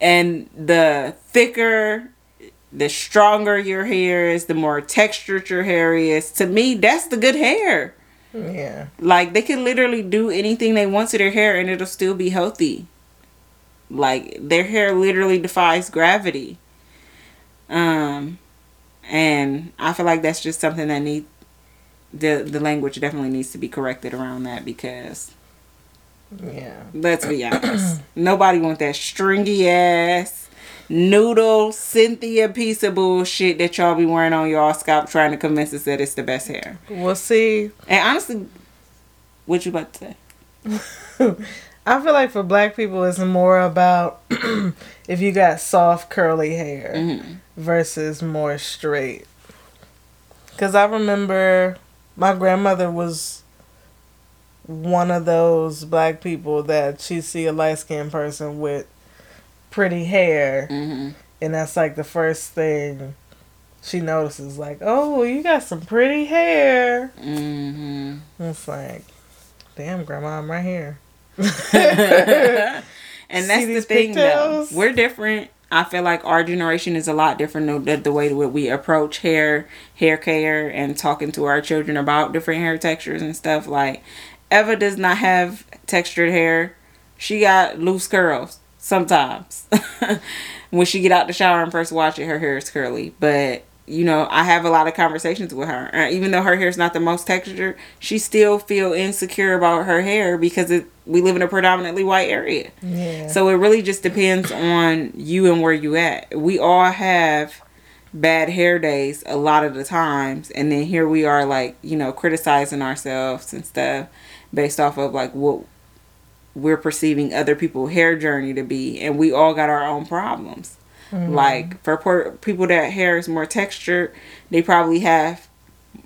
And the thicker, the stronger your hair is, the more textured your hair is. To me, that's the good hair. Yeah. Like they can literally do anything they want to their hair and it'll still be healthy. Like their hair literally defies gravity. Um and I feel like that's just something that need the the language definitely needs to be corrected around that because Yeah. let's be honest. nobody want that stringy ass noodle Cynthia piece of bullshit that y'all be wearing on y'all scalp trying to convince us that it's the best hair. We'll see, And honestly, what you about to say? I feel like for black people, it's more about if you got soft, curly hair Mm-hmm. versus more straight. Because I remember my grandmother was one of those black people that she see a light skinned person with pretty hair, Mm-hmm. and that's like the first thing she notices. Like, oh, you got some pretty hair. Mm-hmm. It's like, damn, grandma, I'm right here. and that's the thing though. We're different. I feel like our generation is a lot different the, the way that we approach hair, hair care, and talking to our children about different hair textures and stuff. Like, Eva does not have textured hair. She got loose curls sometimes. when she get out the shower and first watch it, her hair is curly. But you know, I have a lot of conversations with her. Uh, even though her hair is not the most textured, she still feel insecure about her hair because it, we live in a predominantly white area. Yeah. So it really just depends on you and where you at. We all have bad hair days a lot of the times and then here we are like, you know, criticizing ourselves and stuff based off of like what we're perceiving other people's hair journey to be and we all got our own problems. Mm-hmm. Like for per- people that hair is more textured, they probably have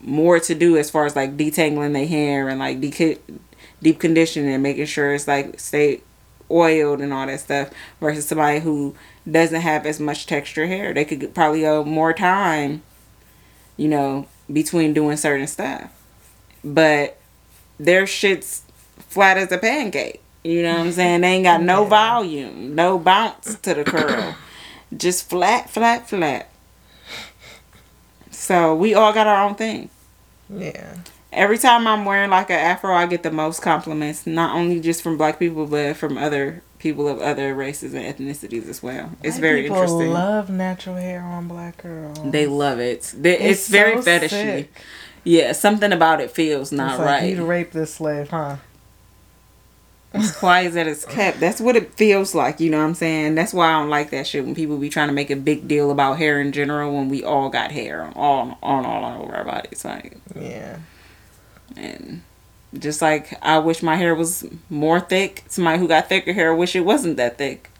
more to do as far as like detangling their hair and like deep conditioning and making sure it's like stay oiled and all that stuff versus somebody who doesn't have as much texture hair. They could probably go more time, you know, between doing certain stuff. But their shit's flat as a pancake. You know what I'm saying? They ain't got no volume, no bounce to the curl. Just flat, flat, flat. So we all got our own thing. yeah. Every time I'm wearing like an afro, I get the most compliments, not only just from black people, but from other people of other races and ethnicities as well. It's White very people interesting. love natural hair on black girls. they love it. They, it's, very so fetishy. sick. Yeah, something about it feels not It's like right. you'd rape this slave, huh? As quiet as it's kept. That's what it feels like, you know what I'm saying? That's why I don't like that shit when people be trying to make a big deal about hair in general when we all got hair on all on all over our bodies. Like Yeah. and just like I wish my hair was more thick. Somebody who got thicker hair wish it wasn't that thick.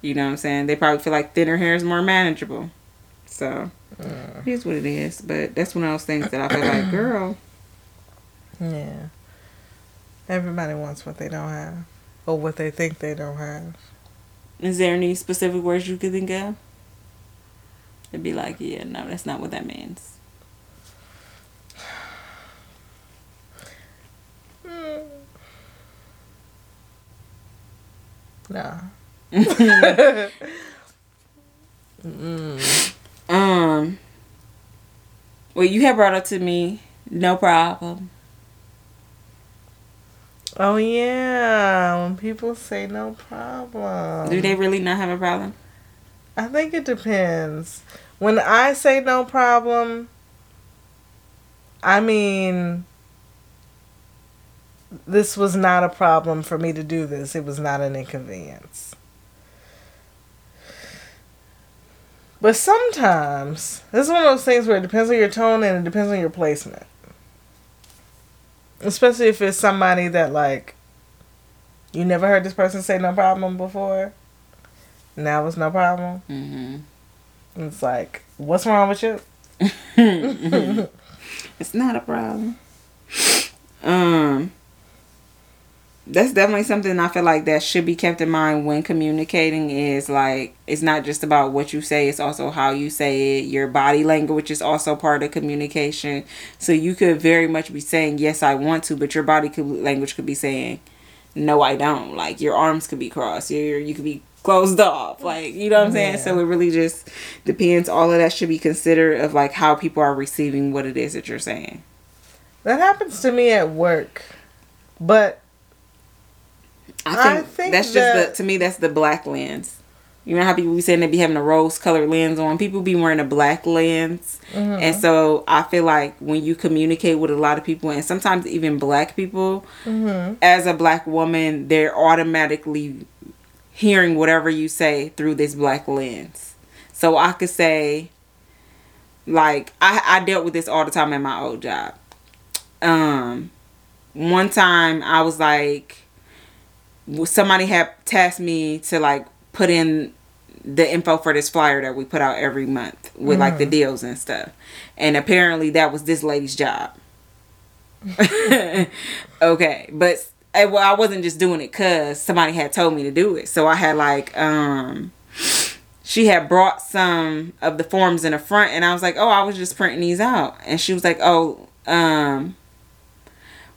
You know what I'm saying? They probably feel like thinner hair is more manageable. So mm. it is what it is. But that's one of those things that I feel like, girl, Yeah. Everybody wants what they don't have. Or what they think they don't have. is there any specific words you could think of? It'd be like, yeah, no, that's not what that means. Nah. Um. Well, you had brought up to me, no problem. Oh yeah, when people say no problem. Do they really not have a problem? I think it depends. When I say no problem, I mean this was not a problem for me to do this. It was not an inconvenience. But sometimes, this is one of those things where it depends on your tone and it depends on your placement. Especially if it's somebody that, like, you never heard this person say no problem before. Now it's no problem. Mm-hmm. It's like, what's wrong with you? It's not a problem. Um, that's definitely something I feel like that should be kept in mind when communicating. Is like it's not just about what you say; it's also how you say it. Your body language is also part of communication. So you could very much be saying yes, I want to, but your body could, language could be saying no, I don't. Like your arms could be crossed. Your you could be closed off. Like you know what I'm saying. So it really just depends. All of that should be considered of like how people are receiving what it is that you're saying. That happens to me at work. But I I think, think that's just that- the to me that's the black lens. You know how people be saying they be having a rose colored lens on. People be wearing a black lens, Mm-hmm. and so I feel like when you communicate with a lot of people, and sometimes even black people, Mm-hmm. as a black woman, they're automatically hearing whatever you say through this black lens. So I could say, like I I dealt with this all the time at my old job. Um, one time I was like somebody had tasked me to like put in the info for this flyer that we put out every month with like the deals and stuff. And apparently that was this lady's job. okay, but I, well, I wasn't just doing it cuz somebody had told me to do it. So I had like um she had brought some of the forms in the front and I was like, "Oh, I was just printing these out." And she was like, "Oh, um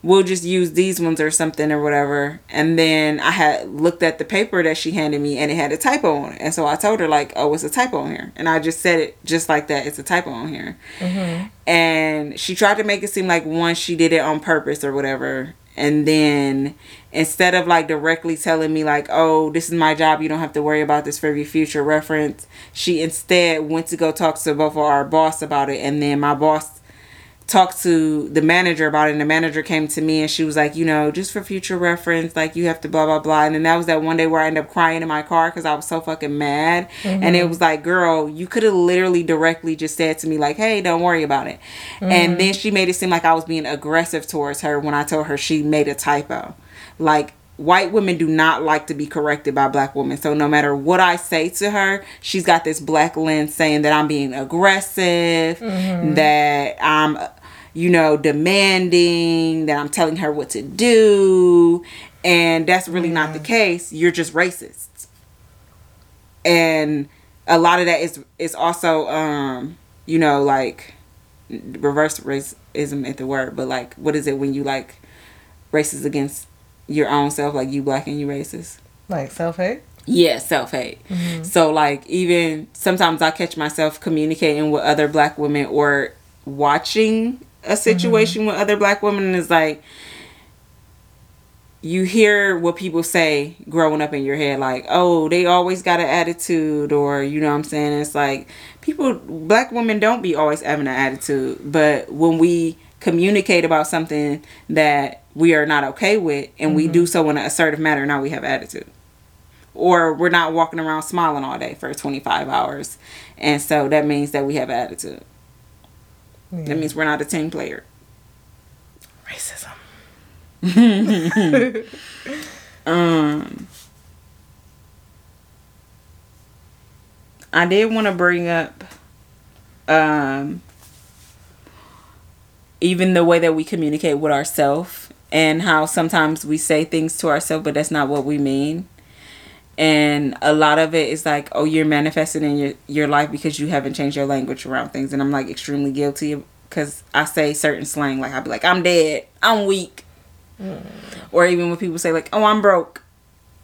we'll just use these ones or something or whatever. And then I had looked at the paper that she handed me and it had a typo on it. And so I told her, like, oh, it's a typo on here. And I just said it just like that. It's a typo on here. Mm-hmm. And she tried to make it seem like once she did it on purpose or whatever. And then instead of like directly telling me like, oh, this is my job, you don't have to worry about this for your future reference, she instead went to go talk to both of our boss about it. And then my boss talked to the manager about it and the manager came to me and she was like you know just for future reference like you have to blah blah blah. And then that was that one day where i ended up crying in my car because i was so fucking mad. And it mm-hmm. was like girl you could have literally directly just said to me like hey don't worry about it and mm-hmm. then she made it seem like i was being aggressive towards her when i told her she made a typo. Like white women do not like to be corrected by black women. So no matter what I say to her, she's got this black lens saying that I'm being aggressive, that I'm you know demanding, that I'm telling her what to do, and that's really not the case. You're just racist. And a lot of that is is also um you know like reverse racism at the word, but like what is it when you like racist against your own self, like you black and you racist. Like self hate. Yeah, self hate. Mm-hmm. So like even sometimes I catch myself communicating with other black women or watching a mm-hmm. situation with other black women and it's like you hear what people say growing up in your head like oh they always got an attitude or you know what i'm saying it's like people black women don't be always having an attitude but when we communicate about something that we are not okay with and we do so in an assertive manner now we have attitude. Or we're not walking around smiling all day for 25 hours and so that means that we have attitude. That means we're not a team player. Racism. Um, I did want to bring up, um, even the way that we communicate with ourselves and how sometimes we say things to ourselves, but that's not what we mean. And a lot of it is like, oh, you're manifesting in your, your life because you haven't changed your language around things. And I'm like extremely guilty because I say certain slang. Like, I'll be like, I'm dead, I'm weak. Mm. Or even when people say, like, oh, I'm broke.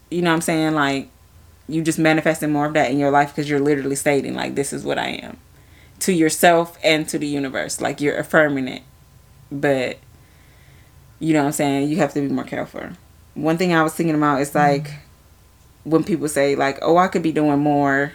You know what I'm saying? Like, you just manifesting more of that in your life because you're literally stating, like, this is what I am to yourself and to the universe. Like, you're affirming it. But, you know what I'm saying? You have to be more careful. One thing I was thinking about is mm-hmm. like, when people say like oh i could be doing more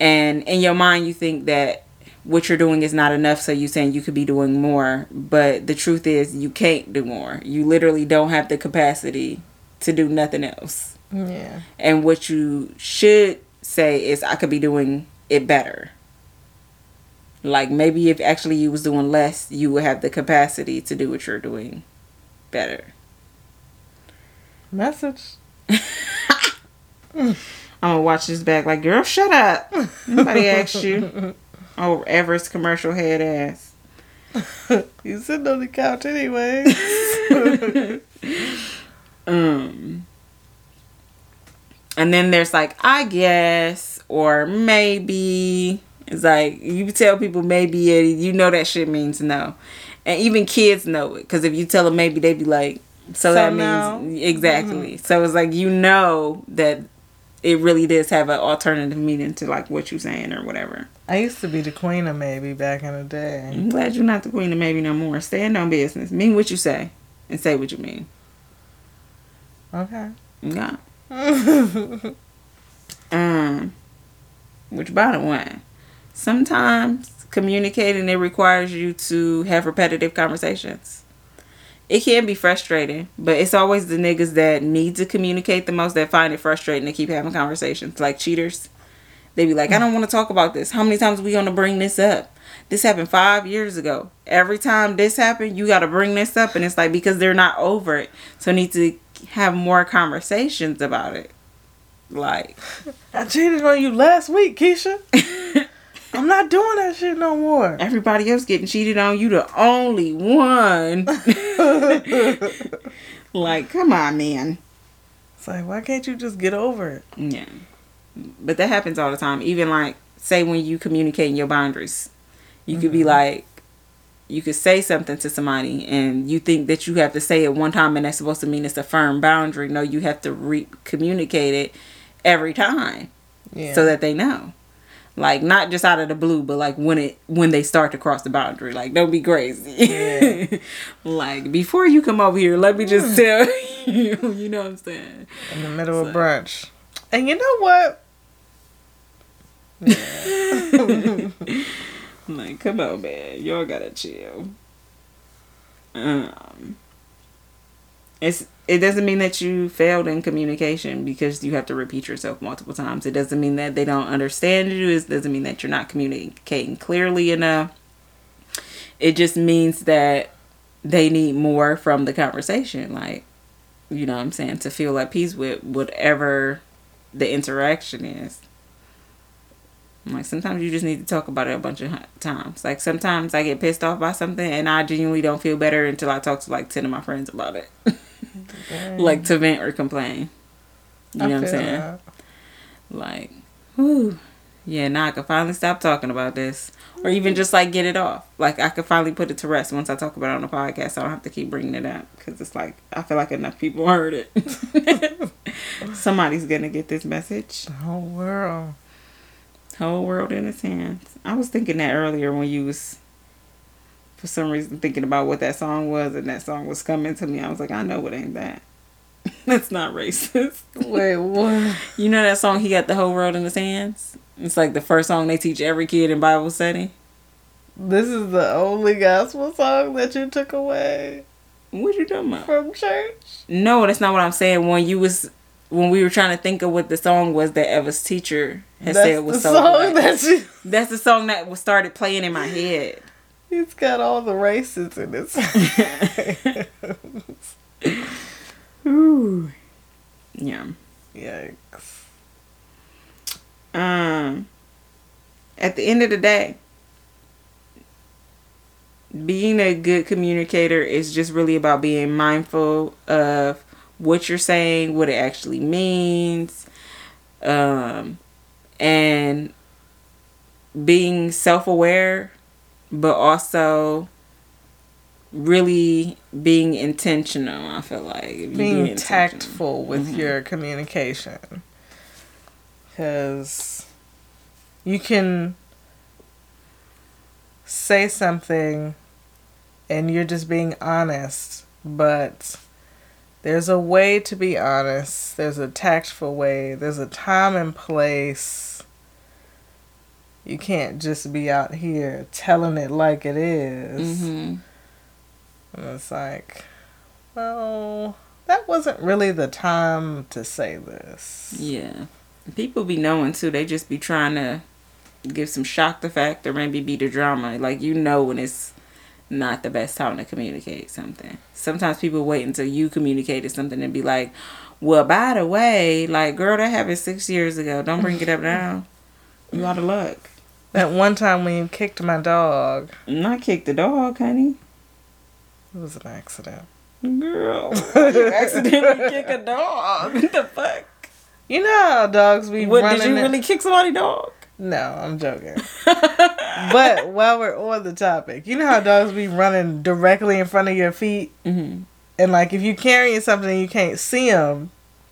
and in your mind you think that what you're doing is not enough so you're saying you could be doing more but the truth is you can't do more you literally don't have the capacity to do nothing else Yeah. and what you should say is i could be doing it better like maybe if actually you was doing less you would have the capacity to do what you're doing better Message. I'm gonna watch this back like, girl, shut up. Nobody asked you. Oh, Everest commercial head ass. You sitting on the couch anyway. Um, and then there's like, I guess, or maybe. It's like you tell people maybe, and you know that shit means no, and even kids know it because if you tell them maybe, they'd be like, so, So that no. means exactly. So it's like you know that it really does have an alternative meaning to like what you're saying or whatever. I used to be the queen of maybe back in the day. I'm glad you're not the queen of maybe no more. Stand on business. Mean what you say. And say what you mean. Okay. Yeah. um which the way, sometimes communicating it requires you to have repetitive conversations. It can be frustrating, but it's always the niggas that need to communicate the most that find it frustrating to keep having conversations. Like cheaters. They be like, I don't want to talk about this. How many times are we gonna bring this up? This happened five years ago. Every time this happened, you gotta bring this up and it's like because they're not over it. So need to have more conversations about it. Like I cheated on you last week, Keisha. I'm not doing that shit no more. everybody else getting cheated on, you the only one. like, come on, man. It's like, why can't you just get over it? Yeah. But that happens all the time. Even like say when you communicating your boundaries. You could be mm-hmm. like you could say something to somebody and you think that you have to say it one time and that's supposed to mean it's a firm boundary. No, you have to re communicate it every time Yeah. so that they know. Like not just out of the blue, but like when it when they start to cross the boundary. Like don't be crazy. Yeah. like before you come over here, let me just tell you. You know what I'm saying? in the middle of brunch. And you know what? yeah. Like, come on, man. Y'all gotta chill. Um, it's it doesn't mean that you failed in communication because you have to repeat yourself multiple times. It doesn't mean that they don't understand you. It doesn't mean that you're not communicating clearly enough. It just means that they need more from the conversation. Like, you know what I'm saying? To feel at peace with whatever the interaction is. Like sometimes you just need to talk about it a bunch of times. Like sometimes I get pissed off by something and I genuinely don't feel better until I talk to like ten of my friends about it. like to vent or complain. You know what I'm saying? that. Like, whew. Yeah, now I can finally stop talking about this. Or even just like get it off. Like I could finally put it to rest once I talk about it on the podcast. So I don't have to keep bringing it up. Because it's like, I feel like enough people heard it. Somebody's going to get this message. The whole world. Whole world in his hands. I was thinking that earlier when you was for some reason thinking about what that song was and that song was coming to me. I was like, I know it ain't that. That's not racist. Wait, what? You know that song he got the whole world in his hands? It's like the first song they teach every kid in Bible study. This is the only gospel song that you took away What you talking about? from church? No, that's not what I'm saying. When you was when we were trying to think of what the song was that Eva's teacher had That's said was so song black. that you. That's the song that was started playing in my head. He's got all the races in his. Ooh. Yeah. Yikes. Um at the end of the day, being a good communicator is just really about being mindful of what you're saying, what it actually means, um, and being self aware, but also really being intentional. I feel like you Being tactful with Mhm. your communication. Because you can say something and you're just being honest, but there's a way to be honest. There's a tactful way. There's a time and place. You can't just be out here telling it like it is. Mhm. And it's like, well, that wasn't really the time to say this. Yeah. People be knowing too. They just be trying to give some shock the fact or maybe be the drama. Like you know when it's not the best time to communicate something. Sometimes people wait until you communicated something and be like, Well, by the way, like girl, that happened six years ago. Don't bring it up now. You out of luck. That one time when you kicked my dog, Not kicked the dog, honey. it was an accident. Girl. you accidentally kick a dog. What the fuck? You know how dogs be What running. did you in- really kick somebody's dog? No, I'm joking. but while we're on the topic, you know how dogs be running directly in front of your feet, hmm and like if you're carrying something and you can't see them,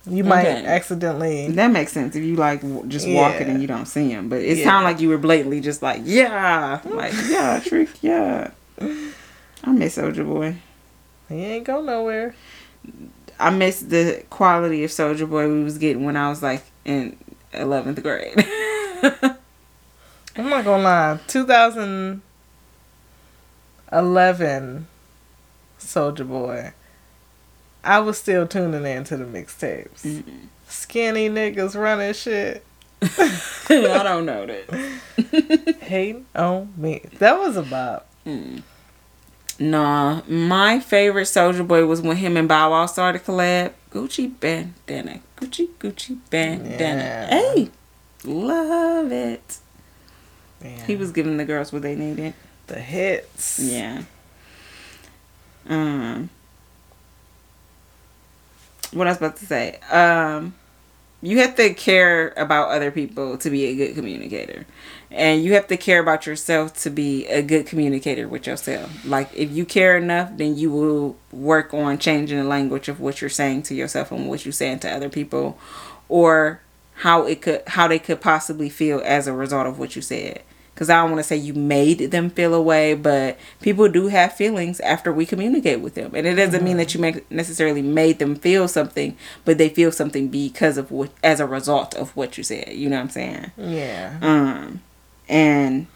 you might Okay. accidentally. That makes sense if you like just Yeah. walking and you don't see them. But it Yeah. sounded like you were blatantly just like, yeah, like yeah, trick, yeah. I miss Soulja Boy. He ain't go nowhere. I miss the quality of Soulja Boy we was getting when I was like in eleventh grade. I'm not gonna lie. 2011 Soulja Boy. I was still tuning in to the mixtapes. Mm-mm. Skinny niggas running shit. I don't know that. Hating on me. That was a bop. Mm. Nah, my favorite Soulja Boy was when him and Bow Wow started collab. Gucci bandana, Gucci Gucci bandana. Yeah. Hey, love it. Man, He was giving the girls what they needed. the hits. Yeah. Um. What I was about to say. Um. you have to care about other people to be a good communicator and you have to care about yourself to be a good communicator with yourself like if you care enough then you will work on changing the language of what you're saying to yourself and what you're saying to other people or how it could how they could possibly feel as a result of what you said. Because i don't want to say you made them feel away but people do have feelings after we communicate with them. And it doesn't mean that you make necessarily made them feel something but they feel something because of what as a result of what you said. You know what i'm saying? Yeah. um and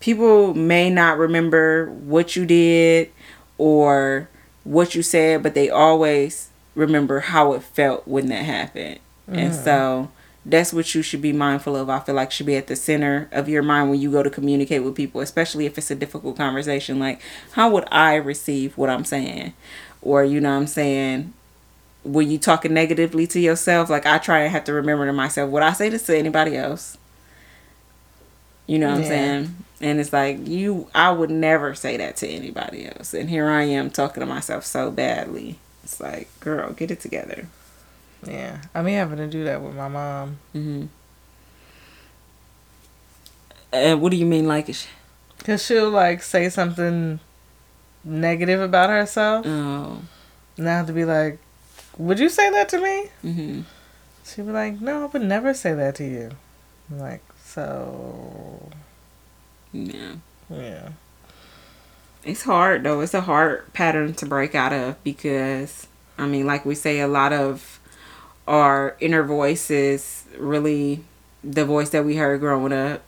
people may not remember what you did or what you said but they always remember how it felt when that happened and mm. so that's what you should be mindful of i feel like should be at the center of your mind when you go to communicate with people especially if it's a difficult conversation like how would i receive what i'm saying or you know what i'm saying when you talking negatively to yourself like i try and have to remember to myself would i say this to anybody else you know what I'm saying? And it's like you I would never say that to anybody else. And here I am talking to myself so badly. It's like, girl, get it together. Yeah. I mean, having to do that with my mom. Mhm. And what do you mean like? Because she'll, like, say something negative about herself. Oh. And I have to be like, would you say that to me? Mhm. She'd be like, no, I would never say that to you. I'm like, so, Yeah. yeah. It's hard though. It's a hard pattern to break out of because I mean, like we say, a lot of our inner voice is really the voice that we heard growing up.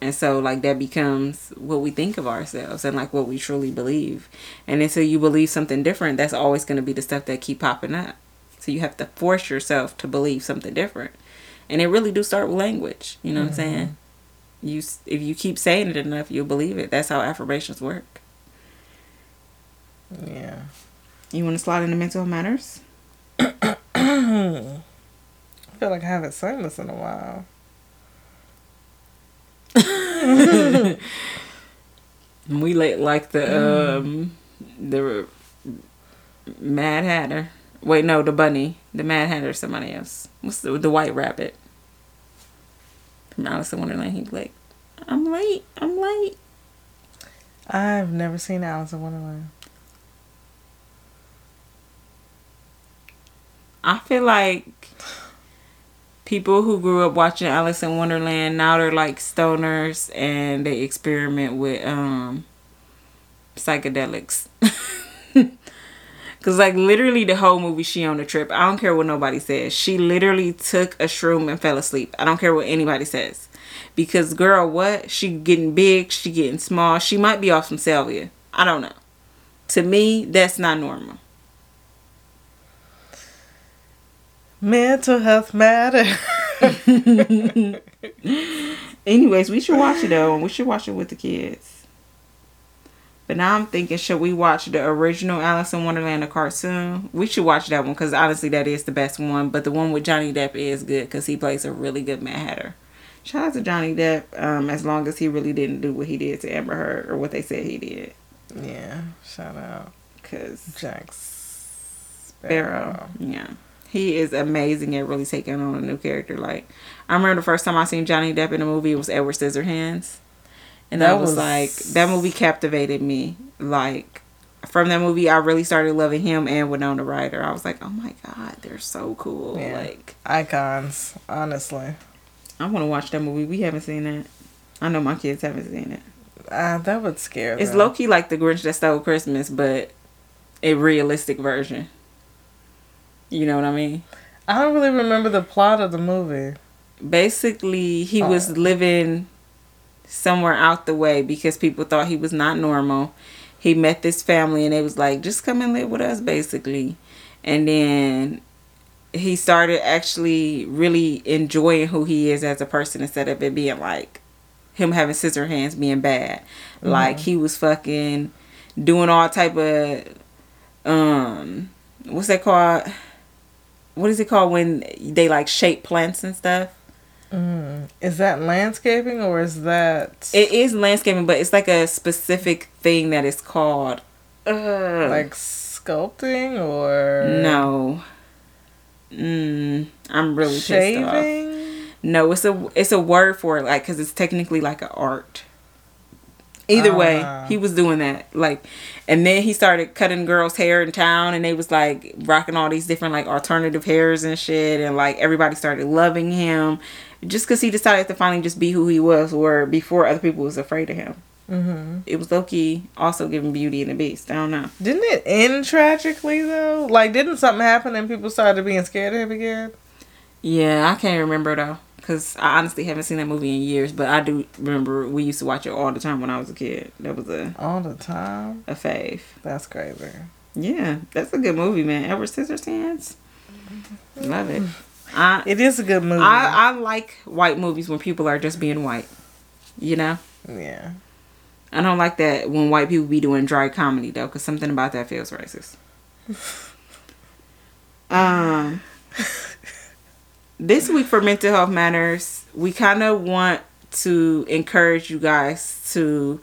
And so like that becomes what we think of ourselves and like what we truly believe. And until you believe something different, that's always gonna be the stuff that keep popping up. So you have to force yourself to believe something different. And it really do start with language. You know what I'm mm-hmm. saying? You if you keep saying it enough, you'll believe it. That's how affirmations work. Yeah. You want to slide into mental matters? I feel like I haven't sung this in a while. We like like the um the Mad Hatter. Wait, no, the bunny. The Mad Hatter. Somebody else. What's the the White Rabbit? From Alice in Wonderland. He like, I'm late. I'm late. I've never seen Alice in Wonderland. I feel like people who grew up watching Alice in Wonderland now they're like stoners and they experiment with um psychedelics. Cause like literally the whole movie she on a trip. I don't care what nobody says. She literally took a shroom and fell asleep. I don't care what anybody says. Because girl, what? She getting big, she getting small. She might be off some salvia. I don't know. To me, that's not normal. Mental health matter. Anyways, we should watch it though, and we should watch it with the kids. But now I'm thinking, should we watch the original Alice in Wonderland, the cartoon? We should watch that one because honestly, that is the best one. But the one with Johnny Depp is good because he plays a really good Mad Hatter. Shout out to Johnny Depp. Um, as long as he really didn't do what he did to Amber Heard or what they said he did, yeah. Shout out because Jack Sparrow. Sparrow. Yeah. He is amazing at really taking on a new character. Like, I remember the first time I seen Johnny Depp in a movie, it was Edward Scissorhands. And that That was, was- like, that movie captivated me. Like, from that movie, I really started loving him and Winona Ryder. I was like, oh my God, they're so cool. Yeah. Like, Icons, honestly. I want to watch that movie. We haven't seen it. I know my kids haven't seen it. Uh, that would scare It's them. low key like The Grinch That Stole Christmas, but a realistic version. You know what I mean? I don't really remember the plot of the movie. basically he Oh. was living somewhere out the way because people thought he was not normal. He met this family and they was like, just come and live with us basically. And then he started actually really enjoying who he is as a person instead of it being like him having scissor hands being bad. Like he was fucking doing all type of um what's that called? What is it called when they like shape plants and stuff? Mm. Is that landscaping or is that It is landscaping, but it's like a specific thing that is called. Uh, like sculpting or no. Mm, I'm really pissed off. Shaving. No, it's a it's a word for it, like because it's technically like an art. Either way, Ah. he was doing that, like, and then he started cutting girls' hair in town, and they was like rocking all these different like alternative hairs and shit, and like everybody started loving him, just because he decided to finally just be who he was, where before other people was afraid of him. hmm It was Loki also giving Beauty and the Beast. I don't know. Didn't it end tragically though? Like, didn't something happen and people started being scared of him again? Yeah, I can't remember though, because I honestly haven't seen that movie in years. But I do remember we used to watch it all the time when I was a kid. That was a All the time. a fave. That's crazy. Yeah, that's a good movie, man. Edward Scissorhands, love it. I It is a good movie. I I like white movies when people are just being white. You know, yeah. I don't like that when white people be doing dry comedy though, because something about that feels racist. um, this week for mental health matters, we kind of want to encourage you guys to,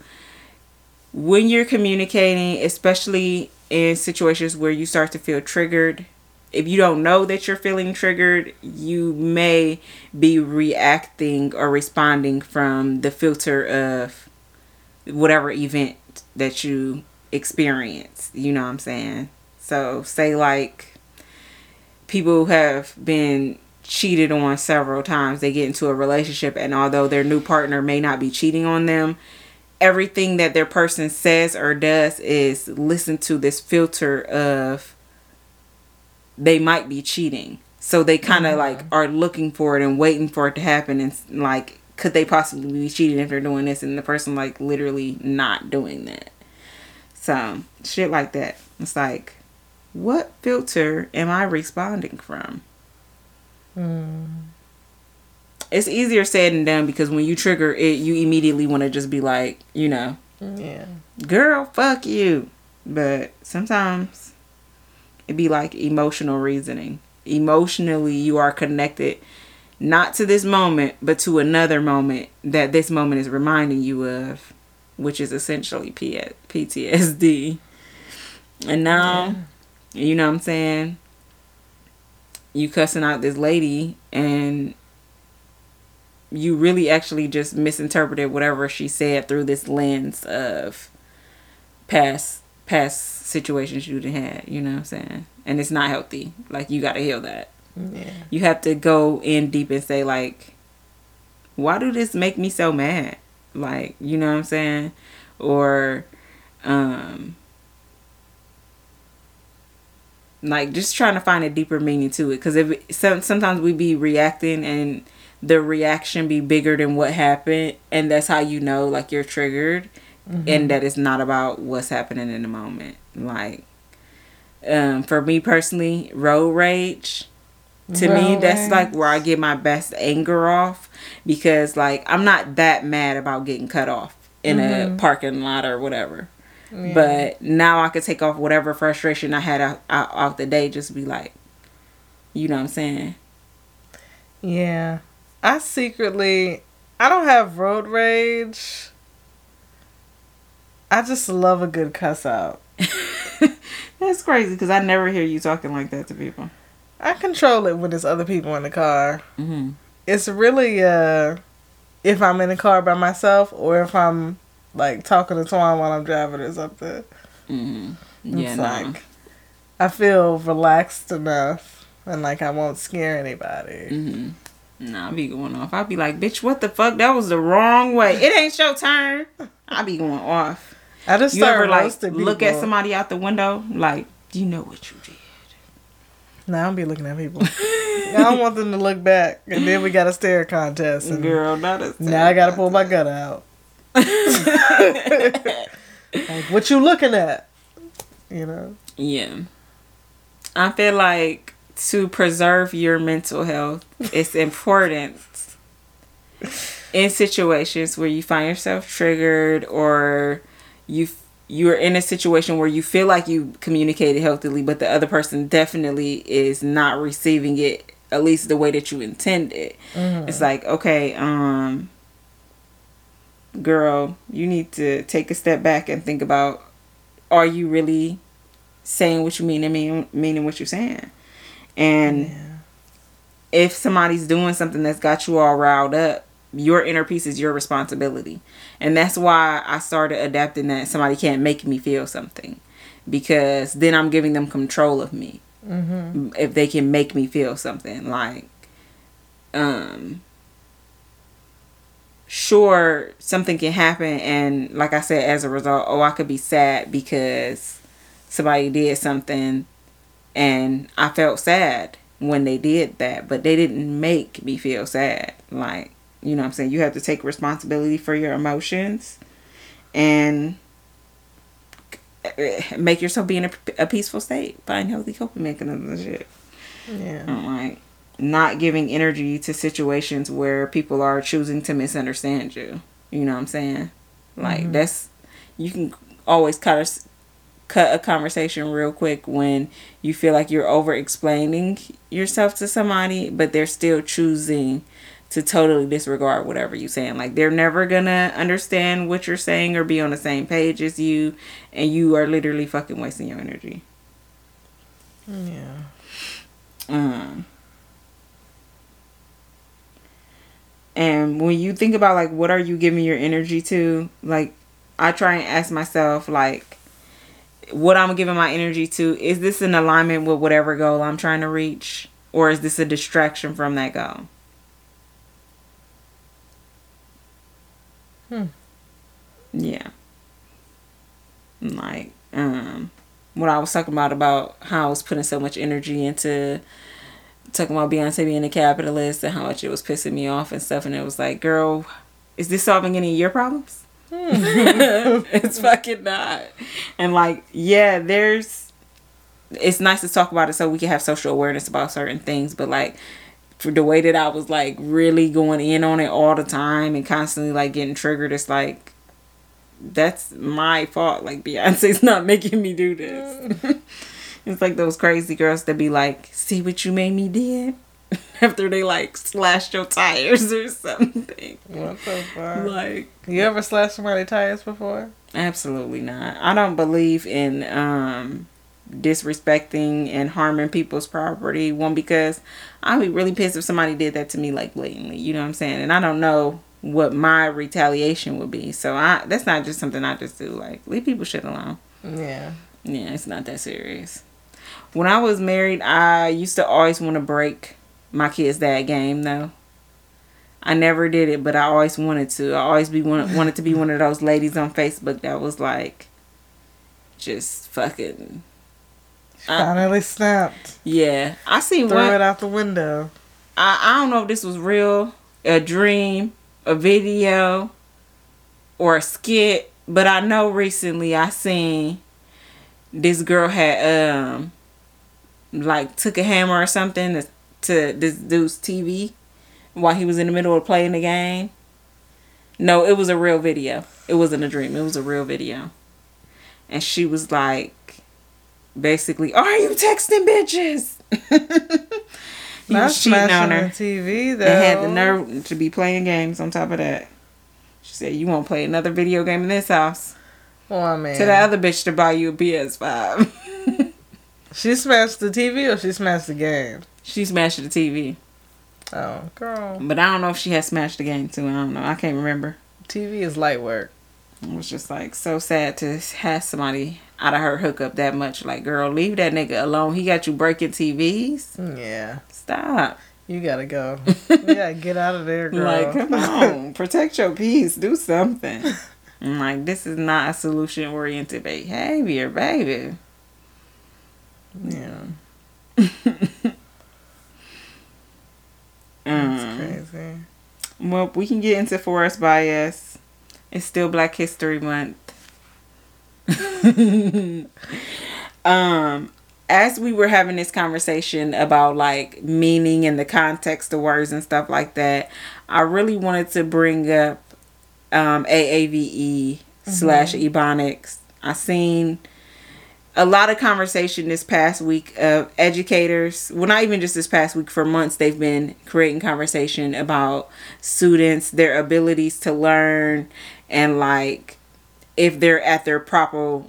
when you're communicating, especially in situations where you start to feel triggered. If you don't know that you're feeling triggered, you may be reacting or responding from the filter of whatever event that you experience. You know what I'm saying? So, say like people have been cheated on several times, they get into a relationship, and although their new partner may not be cheating on them, everything that their person says or does is listen to this filter of they might be cheating. So they kind of mm-hmm. like are looking for it and waiting for it to happen and like could they possibly be cheating if they're doing this and the person like literally not doing that. So shit like that. It's like what filter am I responding from? Mm. It's easier said than done because when you trigger it, you immediately want to just be like, you know, Yeah. girl, fuck you. But sometimes it be like emotional reasoning. Emotionally, you are connected not to this moment, but to another moment that this moment is reminding you of, which is essentially P- PTSD. And now, you know what I'm saying? You cussing out this lady and you really actually just misinterpreted whatever she said through this lens of past past situations you had, you know what I'm saying? And it's not healthy. Like you gotta heal that. Yeah. You have to go in deep and say like, why do this make me so mad? Like, you know what I'm saying? Or um like just trying to find a deeper meaning to it. Because if some, sometimes we be reacting and the reaction be bigger than what happened and that's how you know like you're triggered and that it's not about what's happening in the moment. Like um for me personally road rage to me Road that's like where i get my best anger off. Because like i'm not that mad about getting cut off in a parking lot or whatever Yeah. but now i could take off whatever frustration i had out, out, out the day just be like you know what i'm saying Yeah. I secretly I don't have road rage. I just love a good cuss out. that's crazy because i never hear you talking like that to people I control it when there's other people in the car. mm-hmm. It's really uh if I'm in the car by myself or if I'm like talking to Twan while I'm driving or something. Mm-hmm. yeah it's no. like I feel relaxed enough and like I won't scare anybody. Mm-hmm. Nah, I be going off. I'll be like, bitch, what the fuck? That was the wrong way. It ain't your turn. I'll be going off. I just You start ever like look at somebody out the window? Like, do you know what you did? No, I don't be looking at people. I don't want them to look back, and then we got a stare contest. And Girl, that is. now I gotta pull my gun out. Like, what you looking at? You know. Yeah. I feel like to preserve your mental health, it's important in situations where you find yourself triggered or you you're in a situation where you feel like you communicated healthily but the other person definitely is not receiving it at least the way that you intended. It's like, okay, um girl, you need to take a step back and think about are you really saying what you mean and mean, meaning what you're saying? And Yeah. if somebody's doing something that's got you all riled up, your inner peace is your responsibility. And that's why I started adapting that somebody can't make me feel something. Because then I'm giving them control of me. Mm-hmm. If they can make me feel something. Like, um, sure, something can happen. And like I said, as a result, oh, I could be sad because somebody did something and I felt sad when they did that, but they didn't make me feel sad. Like, you know what I'm saying? You have to take responsibility for your emotions and make yourself be in a, a peaceful state. Find healthy coping mechanisms and shit. Yeah. I'm like, not giving energy to situations where people are choosing to misunderstand you. You know what I'm saying? Like, mm-hmm. that's, you can always cut a, cut a conversation real quick when you feel like you're over explaining yourself to somebody, but they're still choosing to totally disregard whatever you're saying. Like they're never gonna understand what you're saying or be on the same page as you, and you are literally fucking wasting your energy. Yeah. Um. And when you think about like what are you giving your energy to, like I try and ask myself like what I'm giving my energy to, is this in alignment with whatever goal I'm trying to reach? Or is this a distraction from that goal? Hmm. Yeah. Like, um, what I was talking about about how I was putting so much energy into talking about Beyonce being a capitalist and how much it was pissing me off and stuff, and it was like, girl, is this solving any of your problems? Hmm. it's fucking not. And like, yeah, there's. It's nice to talk about it so we can have social awareness about certain things, but like for the way that I was like really going in on it all the time and constantly like getting triggered, it's like that's my fault. Like Beyonce's not making me do this. it's like those crazy girls that be like, "See what you made me did." After they like slashed your tires or something. What the fuck? Like you ever slashed somebody's tires before? Absolutely not. I don't believe in um disrespecting and harming people's property. One because I'd be really pissed if somebody did that to me like blatantly. You know what I'm saying? And I don't know what my retaliation would be. So I that's not just something I just do. Like leave people shit alone. Yeah. Yeah, it's not that serious. When I was married, I used to always want to break my kid's dad game though. I never did it, but I always wanted to. I always be one, wanted to be one of those ladies on Facebook that was like, just fucking Finally snapped. Yeah, I seen Threw one. it out the window. I I don't know if this was real, a dream, a video, or a skit, but I know recently I seen this girl had um like took a hammer or something to, to this dude's TV while he was in the middle of playing the game. No, it was a real video. It wasn't a dream. It was a real video. And she was like, basically, are you texting bitches? he was cheating on her. TV though. And had the nerve to be playing games on top of that. She said, "You won't play another video game in this house." Oh man. To the other bitch to buy you a PS5. she smashed the TV or she smashed the game. She smashed the TV. Oh, girl. But I don't know if she had smashed the game too. I don't know. I can't remember. TV is light work. It was just like so sad to have somebody out of her hookup that much. Like, girl, leave that nigga alone. He got you breaking TVs. Yeah. Stop. You gotta go. yeah, get out of there, girl. Like, come on. Protect your peace. Do something. I'm like, this is not a solution oriented behavior, baby. Yeah. That's um, crazy. Well, we can get into forest bias. It's still Black History Month. um, as we were having this conversation about like meaning and the context of words and stuff like that, I really wanted to bring up um, AAVE mm-hmm. slash Ebonics. I seen a lot of conversation this past week of educators well not even just this past week for months they've been creating conversation about students their abilities to learn and like if they're at their proper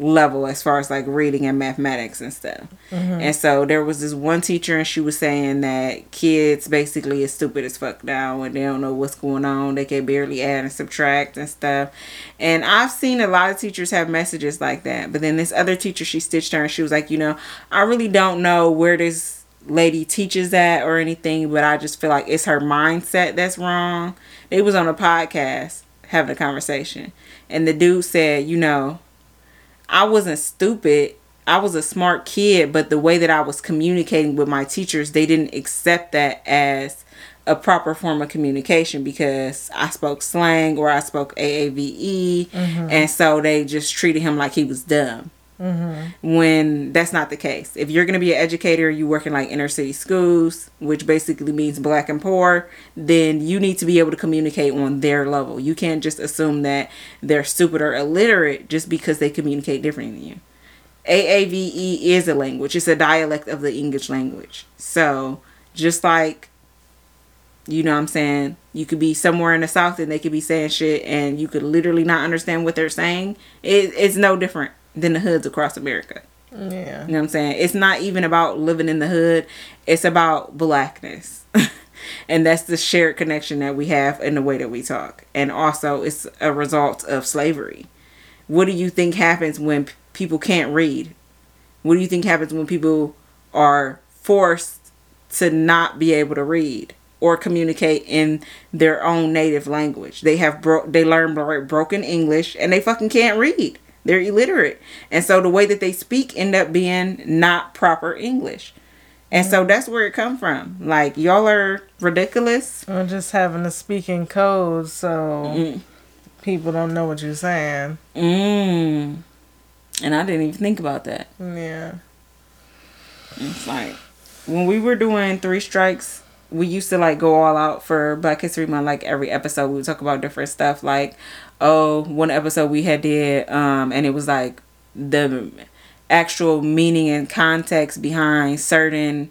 level as far as like reading and mathematics and stuff. Mm-hmm. And so there was this one teacher and she was saying that kids basically is stupid as fuck now and they don't know what's going on. They can barely add and subtract and stuff. And I've seen a lot of teachers have messages like that. But then this other teacher she stitched her and she was like, you know, I really don't know where this lady teaches that or anything, but I just feel like it's her mindset that's wrong. It was on a podcast having a conversation. And the dude said, you know, I wasn't stupid. I was a smart kid, but the way that I was communicating with my teachers, they didn't accept that as a proper form of communication because I spoke slang or I spoke AAVE, mm-hmm. and so they just treated him like he was dumb. Mm-hmm. When that's not the case. If you're going to be an educator, you work in like inner city schools, which basically means black and poor, then you need to be able to communicate on their level. You can't just assume that they're stupid or illiterate just because they communicate differently than you. AAVE is a language. It's a dialect of the English language. So, just like you know what I'm saying, you could be somewhere in the south and they could be saying shit and you could literally not understand what they're saying. It, it's no different than the hoods across America. Yeah. You know what I'm saying? It's not even about living in the hood. It's about blackness. and that's the shared connection that we have in the way that we talk. And also it's a result of slavery. What do you think happens when p- people can't read? What do you think happens when people are forced to not be able to read or communicate in their own native language? They have bro- they learn bro- broken English and they fucking can't read. They're illiterate. And so the way that they speak end up being not proper English. And so that's where it come from. Like y'all are ridiculous. Or just having to speak in code so Mm. people don't know what you're saying. Mm. And I didn't even think about that. Yeah. It's like when we were doing three strikes, we used to like go all out for Black History Month. Like every episode, we would talk about different stuff. Like, oh, one episode we had did, um, and it was like the actual meaning and context behind certain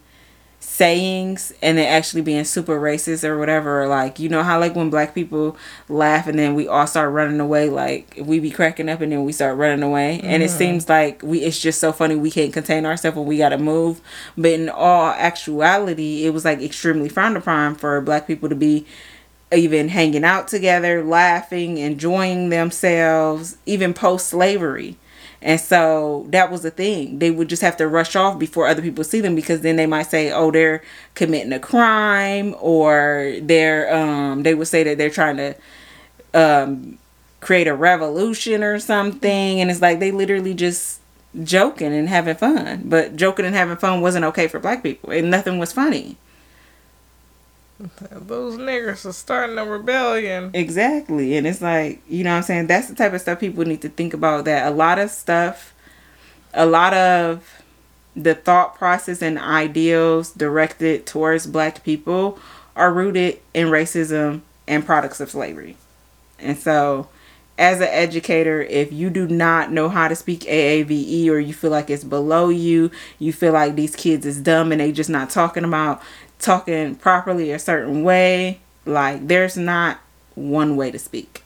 sayings and it actually being super racist or whatever. Like you know how like when black people laugh and then we all start running away like we be cracking up and then we start running away. And it seems like we it's just so funny we can't contain ourselves and we gotta move. But in all actuality it was like extremely frowned upon for black people to be even hanging out together laughing enjoying themselves even post slavery and so that was the thing. They would just have to rush off before other people see them because then they might say, "Oh, they're committing a crime," or they're um they would say that they're trying to um create a revolution or something. And it's like they literally just joking and having fun. But joking and having fun wasn't okay for black people, and nothing was funny. Those niggers are starting a rebellion. Exactly. And it's like, you know what I'm saying? That's the type of stuff people need to think about that a lot of stuff, a lot of the thought process and ideals directed towards black people are rooted in racism and products of slavery. And so, as an educator, if you do not know how to speak AAVE or you feel like it's below you, you feel like these kids is dumb and they just not talking about talking properly a certain way, like there's not one way to speak.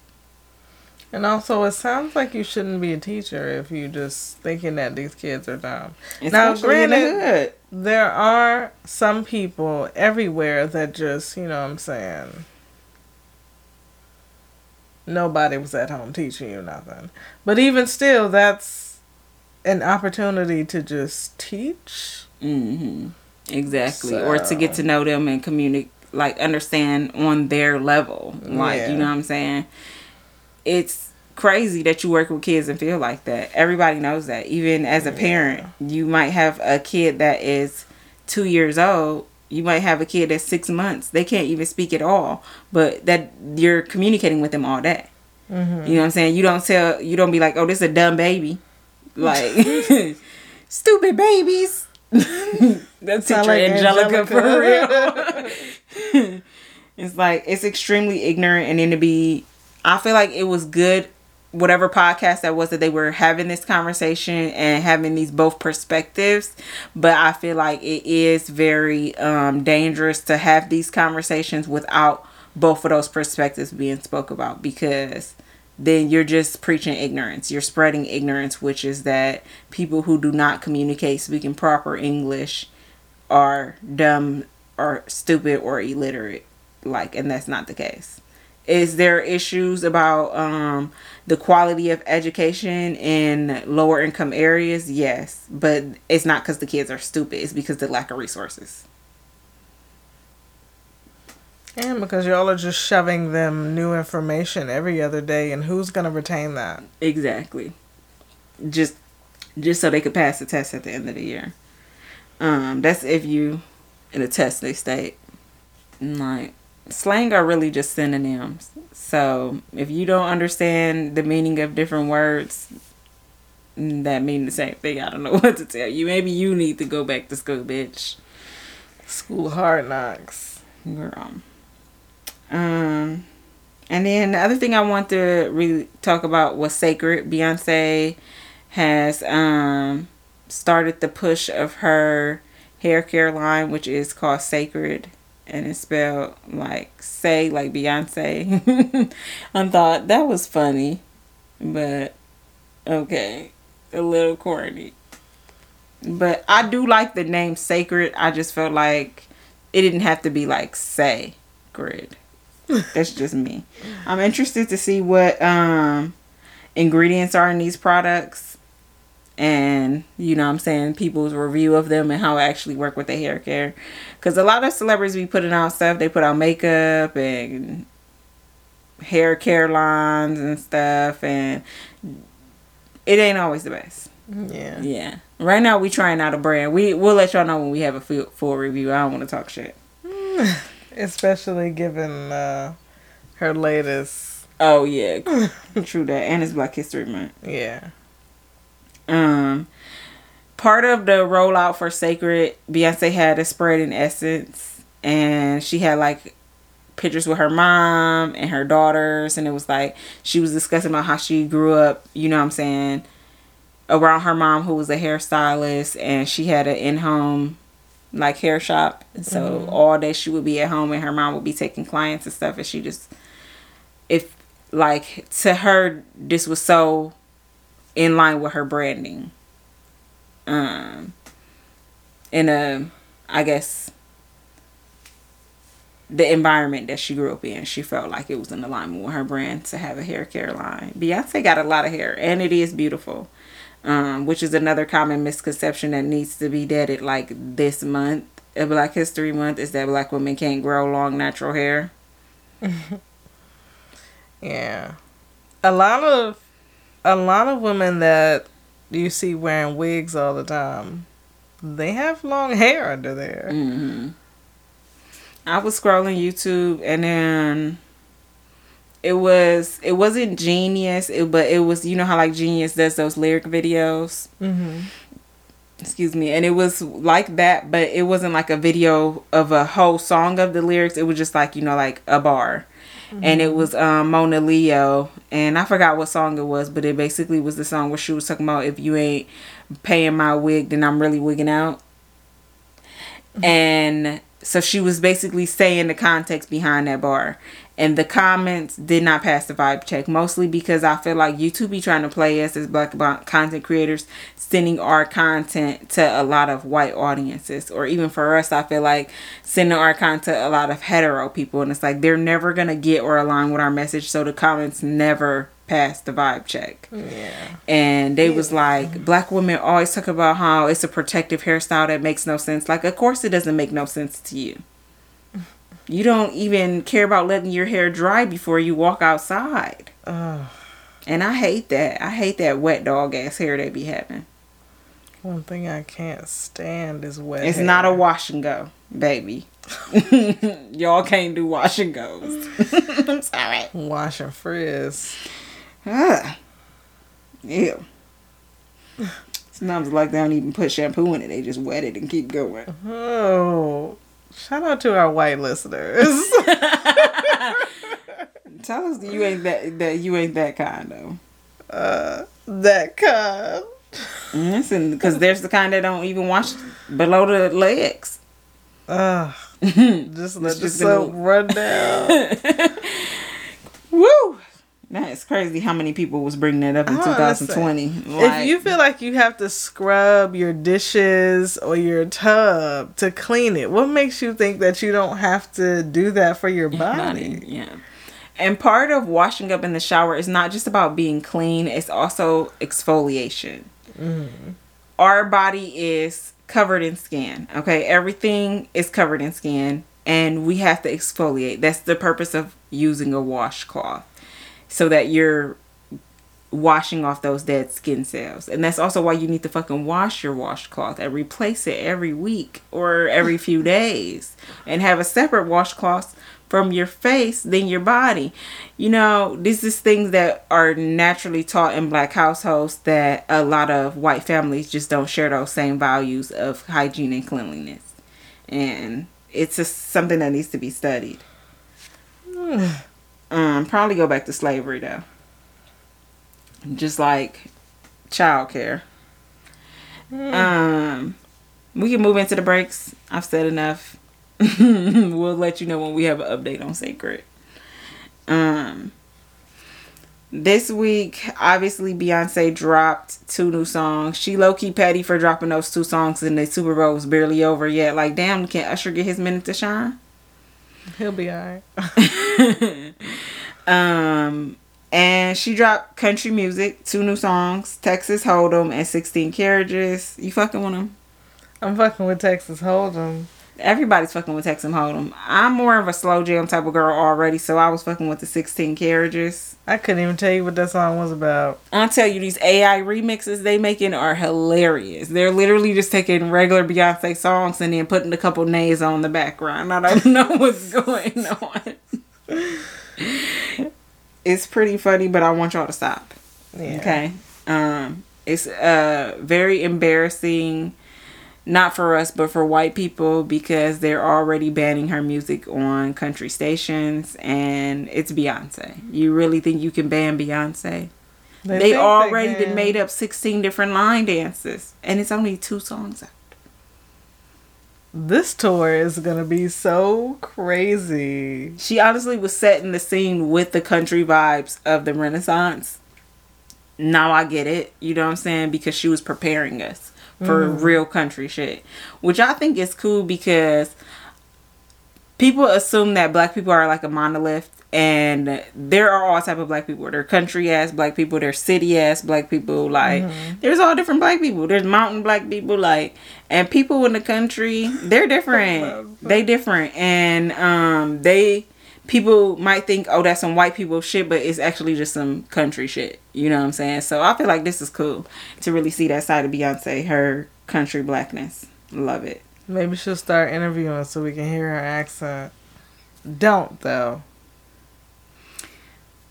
And also, it sounds like you shouldn't be a teacher if you're just thinking that these kids are dumb. Now, the granted-. There are some people everywhere that just, you know what I'm saying, nobody was at home teaching you nothing. But even still, that's an opportunity to just teach. hmm Exactly. Or to get to know them and communicate, like understand on their level. Like, Yeah. you know what I'm saying? It's crazy that you work with kids and feel like that. Everybody knows that. Even as a parent, you might have a kid that is two years old. You might have a kid that's six months. They can't even speak at all, but that you're communicating with them all day. Mm-hmm. You know what I'm saying? You don't tell. You don't be like, "Oh, this is a dumb baby," like stupid babies. That's teacher like Angelica, for real. it's like it's extremely ignorant, and then to be, I feel like it was good. Whatever podcast that was that they were having this conversation and having these both perspectives, but I feel like it is very um, dangerous to have these conversations without both of those perspectives being spoke about because then you're just preaching ignorance. You're spreading ignorance, which is that people who do not communicate speaking proper English are dumb or stupid or illiterate. Like, and that's not the case. Is there issues about um, the quality of education in lower income areas? Yes, but it's not because the kids are stupid. It's because the lack of resources. And because y'all are just shoving them new information every other day, and who's gonna retain that? Exactly. Just just so they could pass the test at the end of the year. Um, that's if you in a test they state. Like slang are really just synonyms. So if you don't understand the meaning of different words that mean the same thing, I don't know what to tell you. Maybe you need to go back to school, bitch. School hard knocks. Girl. Um, and then the other thing I want to really talk about was Cécred. Beyonce has um started the push of her hair care line, which is called Cécred. and it's spelled like say like Beyonce. I thought that was funny, but okay, a little corny. But I do like the name Sacred. I just felt like it didn't have to be like say grid. That's just me. I'm interested to see what um ingredients are in these products and you know what I'm saying people's review of them and how it actually work with the hair care cuz a lot of celebrities be putting out stuff they put out makeup and hair care lines and stuff and it ain't always the best. Yeah. Yeah. Right now we trying out a brand. We we'll let y'all know when we have a full, full review. I don't want to talk shit. Especially given uh, her latest. Oh yeah, true that, and it's Black History Month. Yeah. Um, part of the rollout for Cécred, Beyonce had a spread in Essence, and she had like pictures with her mom and her daughters, and it was like she was discussing about how she grew up. You know what I'm saying? Around her mom, who was a hairstylist, and she had an in-home like hair shop. And so Mhm. all day she would be at home, and her mom would be taking clients and stuff, and she just if like to her this was so in line with her branding um in a i guess the environment that she grew up in she felt like it was in alignment with her brand to have a hair care line beyonce got a lot of hair and it is beautiful um which is another common misconception that needs to be deaded like this month of black history month is that black women can't grow long natural hair Yeah. A lot of a lot of women that you see wearing wigs all the time, they have long hair under there. hmm I was scrolling YouTube and then it was it wasn't genius, it, but it was you know how like Genius does those lyric videos. Mm-hmm. Excuse me, and it was like that, but it wasn't like a video of a whole song of the lyrics. It was just like you know like a bar, and it was um, Monaleo, and I forgot what song it was, but it basically was the song where she was talking about if you ain't paying my wig, then I'm really wigging out. And so she was basically saying the context behind that bar. And the comments did not pass the vibe check, mostly because I feel like YouTube be trying to play us as black content creators, sending our content to a lot of white audiences. Or even for us, I feel like sending our content to a lot of hetero people. And it's like they're never going to get or align with our message. So the comments never pass the vibe check Yeah. and they was like black women always talk about how it's a protective hairstyle that makes no sense like of course it doesn't make no sense to you you don't even care about letting your hair dry before you walk outside Ugh. and i hate that i hate that wet dog ass hair they be having One thing I can't stand is wet. it's not a wash and go baby y'all can't do wash and goes i'm sorry wash and frizz. Ugh. Ew. Sometimes like they don't even put shampoo in it. They just wet it and keep going. Oh, shout out to our white listeners. Tell us you ain't that that you ain't that kind though. uh, that kind. Listen, because there's the kind that don't even wash below the legs. Ugh. just let the soap run down. Woo! That is crazy how many people was bringing that up in I 2020. Like, if you feel like you have to scrub your dishes or your tub to clean it, what makes you think that you don't have to do that for your body? body, yeah. And part of washing up in the shower is not just about being clean, it's also exfoliation. Mm. Our body is covered in skin, okay? Everything is covered in skin, and we have to exfoliate. That's the purpose of using a washcloth so that you're washing off those dead skin cells. And that's also why you need to fucking wash your washcloth and replace it every week or every few days and have a separate washcloth from your face than your body. You know, this is things that are naturally taught in black households that a lot of white families just don't share those same values of hygiene and cleanliness. And it's just something that needs to be studied. Um, probably go back to slavery though. Just like childcare. Um, we can move into the breaks. I've said enough. we'll let you know when we have an update on Cécred. Um, this week, obviously, Beyonce dropped two new songs. She low key petty for dropping those two songs, and the Super Bowl was barely over yet. Like, damn, can Usher get his minute to shine? He'll be alright. Um, and she dropped country music, two new songs, Texas Hold'em and 16 Carriages. You fucking with them? I'm fucking with Texas Hold'em. Everybody's fucking with Texas Hold'em. I'm more of a slow jam type of girl already, so I was fucking with the 16 Carriages. I couldn't even tell you what that song was about. I'll tell you, these AI remixes they making are hilarious. They're literally just taking regular Beyonce songs and then putting a couple nays on the background. I don't know what's going on. it's pretty funny, but I want y'all to stop. Yeah. Okay. Um, it's uh very embarrassing, not for us, but for white people because they're already banning her music on country stations, and it's Beyonce. You really think you can ban Beyonce? They, think already done made up sixteen different line dances, and it's only two songs out. This tour is gonna be so crazy. She honestly was setting the scene with the country vibes of the Renaissance. Now I get it, you know what I'm saying? Because she was preparing us for real country shit. Which I think is cool because people assume that black people are like a monolith and there are all type of black people. There are country ass black people, there's city ass black people, like there's all different black people. There's mountain black people, like and people in the country, they're different. they different. And um they people might think, oh, that's some white people shit, but it's actually just some country shit. You know what I'm saying? So I feel like this is cool to really see that side of Beyonce, her country blackness. Love it. Maybe she'll start interviewing so we can hear her accent. Don't though.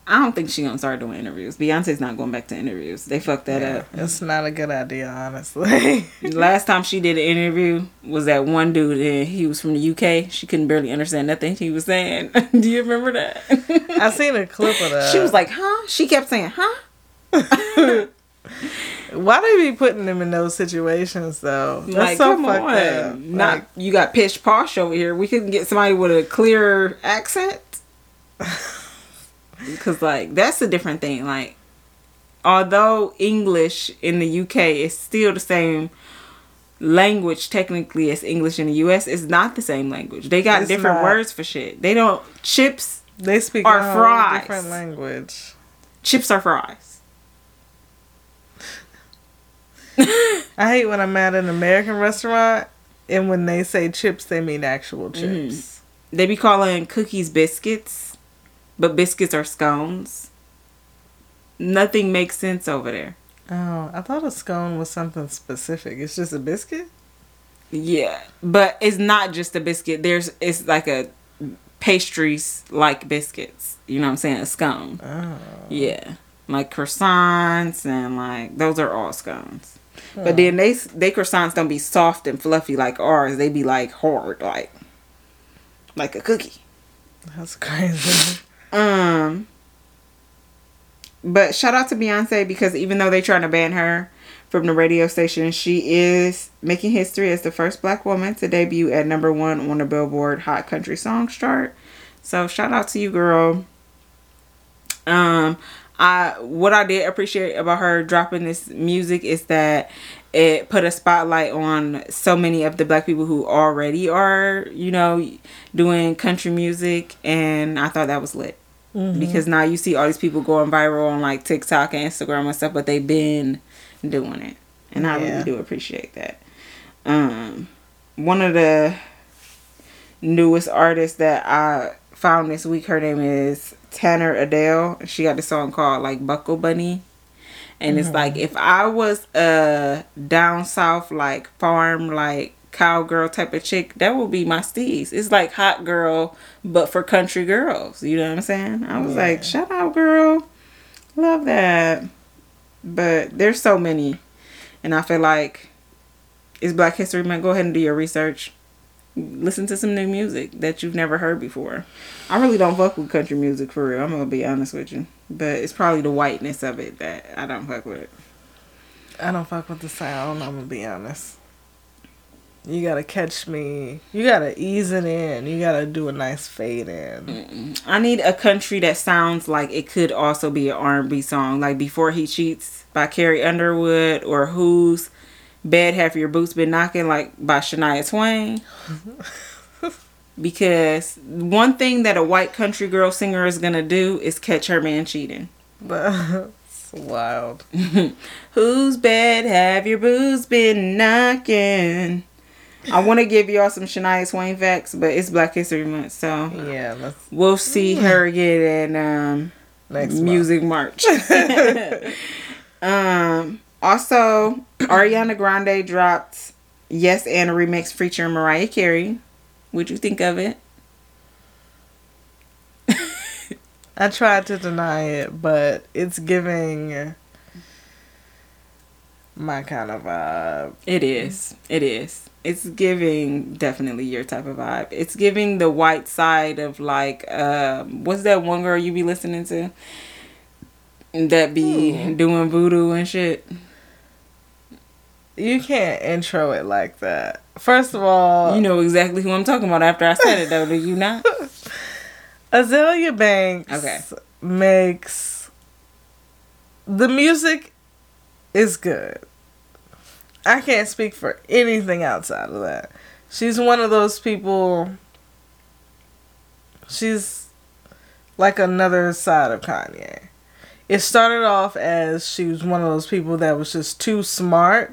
I don't think she gonna start doing interviews. Beyonce's not going back to interviews. They fucked that Yeah, up. it's not a good idea, honestly. Last time she did an interview was that one dude and he was from the UK. She couldn't barely understand nothing he was saying. Do you remember that? I seen a clip of that. She was like, huh? She kept saying, huh? "Why they be putting them in those situations though? That's like, so come fucked on. up. Not Like, you got pish posh over here. We couldn't get somebody with a clear accent. Cause like that's a different thing. Like although English in the UK is still the same language technically as English in the US, it's not the same language. They got It's different not. words for shit. They don't chips they speak Or a fries. different language. chips are fries. I hate when I'm at an American restaurant and when they say chips, they mean actual Mm-hmm. chips. They be calling cookies biscuits, but biscuits are scones. Nothing makes sense over there. Oh, I thought a scone was something specific. It's just a biscuit. Yeah, but it's not just a biscuit. There's it's like a pastries like biscuits. You know what I'm saying? A scone. Oh, Yeah, like croissants and like those are all scones. But then they they croissants don't be soft and fluffy like ours. They be like hard, like like a cookie. that's crazy. Um, but shout out to Beyonce because even though they're trying to ban her from the radio station, she is making history as the first black woman to debut at number one on the Billboard Hot Country Songs chart. So shout out to you, girl. Um, I what I did appreciate about her dropping this music is that it put a spotlight on so many of the black people who already are, you know, doing country music, and I thought that was lit. Because now you see all these people going viral on like TikTok and Instagram and stuff, but they've been doing it, and I Yeah. really do appreciate that. Um, one of the newest artists that I found this week, her name is Tanner Adell. She got the song called like Buckle Bunny. And it's like if I was a down south like farm like cowgirl type of chick, that would be my steez. It's like hot girl, but for country girls. You know what I'm saying? I was Yeah. like, shout out girl. Love that. But there's so many. And I feel like it's Black History Month. Go ahead and do your research. Listen to some new music that you've never heard before. I really don't fuck with country music for real. I'm gonna be honest with you. But it's probably the whiteness of it that I don't fuck with. I don't fuck with the sound. I'm gonna be honest. You gotta catch me. You gotta ease it in. You gotta do a nice fade in. I need a country that sounds like it could also be an R&B song, like "Before He Cheats" by Carrie Underwood, or "Whose Bed Have Your Boots Been Knocking" like by Shania Twain. because one thing that a white country girl singer is gonna do is catch her man cheating. But it's wild. Whose bed have your boots been knocking? I want to give y'all some Shania Twain facts, but it's Black History Month, so Yeah, let's we'll see her again at um, next Music March. um. Also, Ariana Grande dropped "Yes" and a remix featuring Mariah Carey. What'd you think of it? I tried to deny it, but it's giving my kind of vibe. It is. It is. It's giving definitely your type of vibe. It's giving the white side of like, um, what's that one girl you be listening to? That be doing voodoo and shit. You can't intro it like that. First of all, You know exactly who I'm talking about after I said it, though, do you not? Azealia Banks Okay. makes the music is good. I can't speak for anything outside of that. She's one of those people. She's like another side of Kanye. It started off as she was one of those people that was just too smart,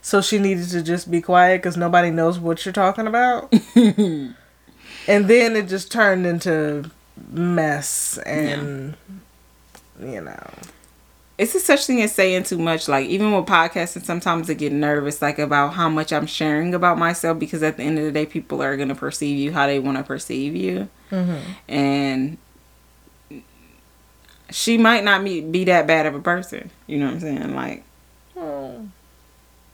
so she needed to just be quiet because nobody knows what you're talking about. and then it just turned into mess and you know it's a such thing as saying too much. Like even with podcasting, sometimes I get nervous like about how much I'm sharing about myself because at the end of the day, people are gonna perceive you how they want to perceive you, mm-hmm. and she might not be be that bad of a person. You know what I'm saying? Like oh,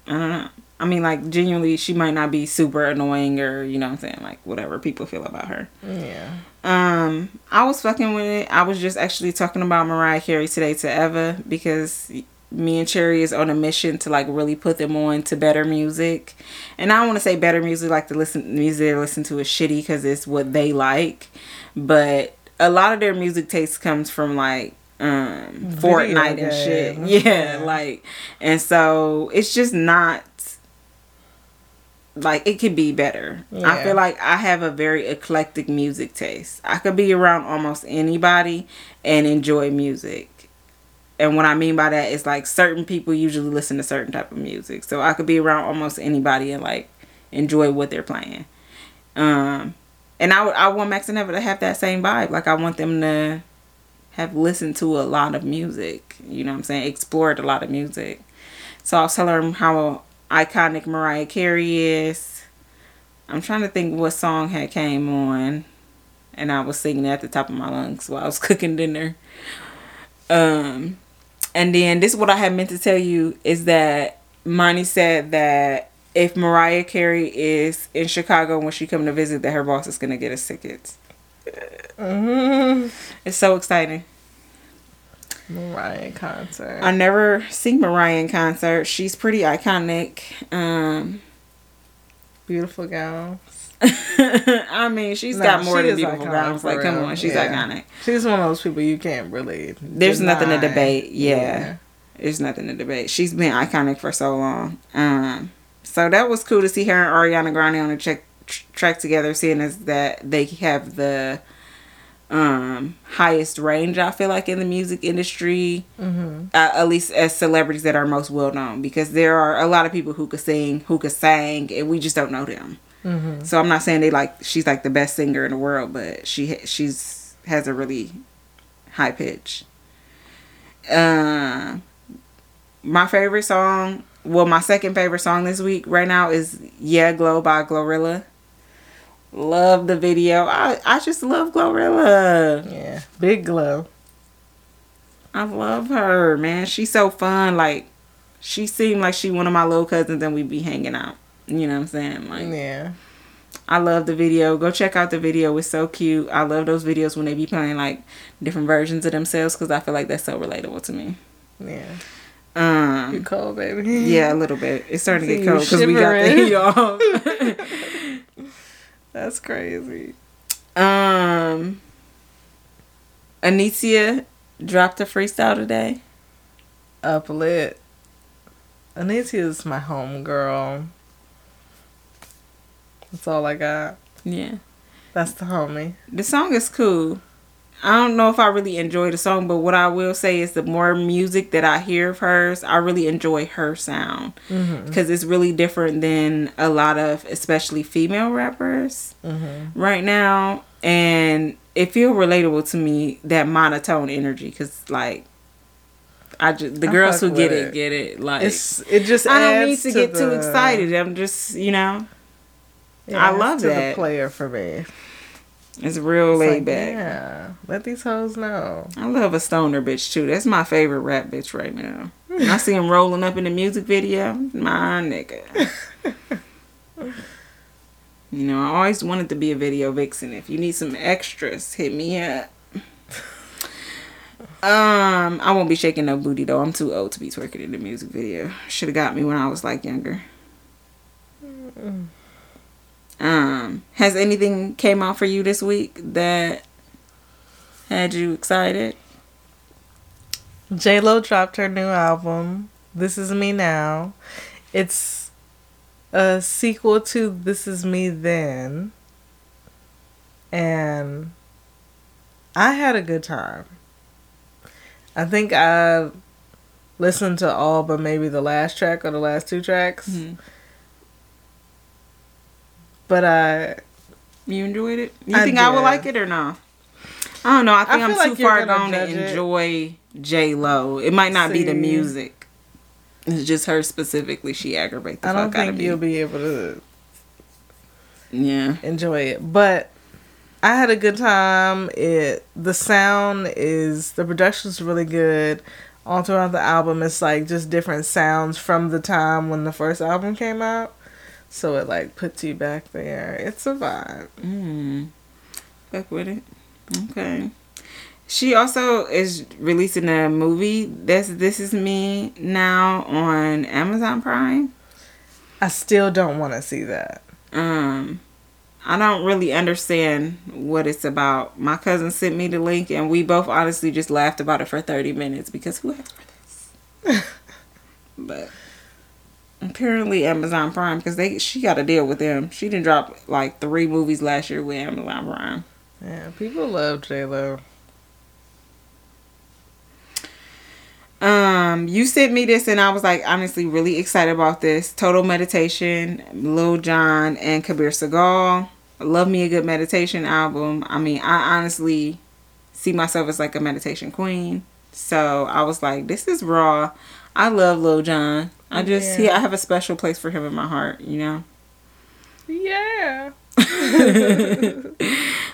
I don't know. I mean, like genuinely, she might not be super annoying or you know what I'm saying, like whatever people feel about her. yeah Um, I was fucking with it. I was just actually talking about Mariah Carey today to Eva because me and Cherry is on a mission to like really put them on to better music. And I don't want to say better music like the listen music they listen to is shitty because it's what they like, but a lot of their music taste comes from like um Video Fortnite and shit. Yeah, Yeah. like and so it's just not like it could be better. I feel like I have a very eclectic music taste. I could be around almost anybody and enjoy music. And what I mean by that is like certain people usually listen to certain type of music. So I could be around almost anybody and like enjoy what they're playing. Um and I I want Max and Eva to have that same vibe. Like I want them to have listened to a lot of music. You know what I'm saying? Explored a lot of music. So I was telling them how iconic Mariah Carey is. I'm trying to think what song had came on, and I was singing at the top of my lungs while I was cooking dinner. Um, and then this is what I had meant to tell you is that Monty said that if Mariah Carey is in Chicago when she come to visit, that her boss is gonna get us tickets. mm-hmm. It's so exciting. Mariah concert. I never seen Mariah in concert. She's pretty iconic. Um, Beautiful gowns. I mean, she's No, got more she than beautiful gowns. Like, come real. on, she's Yeah. iconic. She's one of those people you can't really. There's nothing to deny. debate. Yeah. There's nothing to debate. She's been iconic for so long. Um, so that was cool to see her and Ariana Grande on a check, tr- track together, seeing as that they have the um highest range I feel like in the music industry Mm-hmm. uh, at least as celebrities that are most well known because there are a lot of people who could sing who could sing and we just don't know them Mm-hmm. so I'm not saying they like she's like the best singer in the world but she she's has a really high pitch uh, my favorite song well my second favorite song this week right now is yeah glow by glorilla love the video i i just love glorilla Yeah. Big glow. I love her, man. She's so fun. Like, she seemed like she one of my little cousins, and we'd be hanging out. You know what I'm saying? Like, Yeah. I love the video. Go check out the video. It's so cute. I love those videos when they be playing like different versions of themselves because I feel like that's so relatable to me. Yeah. Um, You cold, baby. yeah, a little bit. It's starting to get cold because we got the heat off. That's crazy. um, Anycia dropped a freestyle today. Up lit. Anycia is my home girl. That's all I got. Yeah. That's the homie. The song is cool. I don't know if I really enjoy the song, but what I will say is the more music that I hear of hers, I really enjoy her sound Mm-hmm. because it's really different than a lot of, especially female rappers Mm-hmm. right now, and it feel relatable to me that monotone energy because like I just the I girls who get it, it. get it. Like It's it just I don't need adds to get too excited. I'm just you know Yeah, I love to that. the player for me. It's real It's laid like, back. Yeah, let these hoes know. I love a stoner bitch too. That's my favorite rap bitch right now. When I see him rolling up in the music video, my nigga. You know, I always wanted to be a video vixen. If you need some extras, hit me up. Um, I won't be shaking no booty though. I'm too old to be twerking in the music video. Should have got me when I was like younger. Um, has anything came out for you this week that had you excited? J Lo dropped her new album. This is me now. It's a sequel to This Is Me Then, and I had a good time. I think I listened to all but maybe the last track or the last two tracks, Mhm. But I You enjoyed it? You I think I would like it or no? I don't know. I think I am feel too like far gone to enjoy J Lo. It might not be the music. It's just her specifically. She aggravates the I don't fuck out of think me. you'll be able to yeah. enjoy it. But I had a good time. It the sound is the production's really good. All throughout the album it's like just different sounds from the time when the first album came out. So it like puts you back there. It's a vibe. Mm. Fuck with it. Okay. She also is releasing a movie. This This Is Me now on Amazon Prime. I still don't want to see that. Um, I don't really understand what it's about. My cousin sent me the link, and we both honestly just laughed about it for thirty minutes because who asked for this? but apparently Amazon Prime because they she got a deal with them. She didn't drop like three movies last year with Amazon Prime. Yeah, people love J Lo. Um, you sent me this, and I was like honestly really excited about this. Total Meditation, Lil Jon, and Kabir Sehgal. Love me a good meditation album. I mean, I honestly see myself as like a meditation queen. So I was like, this is raw. I love Lil Jon. I just he, I have a special place for him in my heart. You know. Yeah.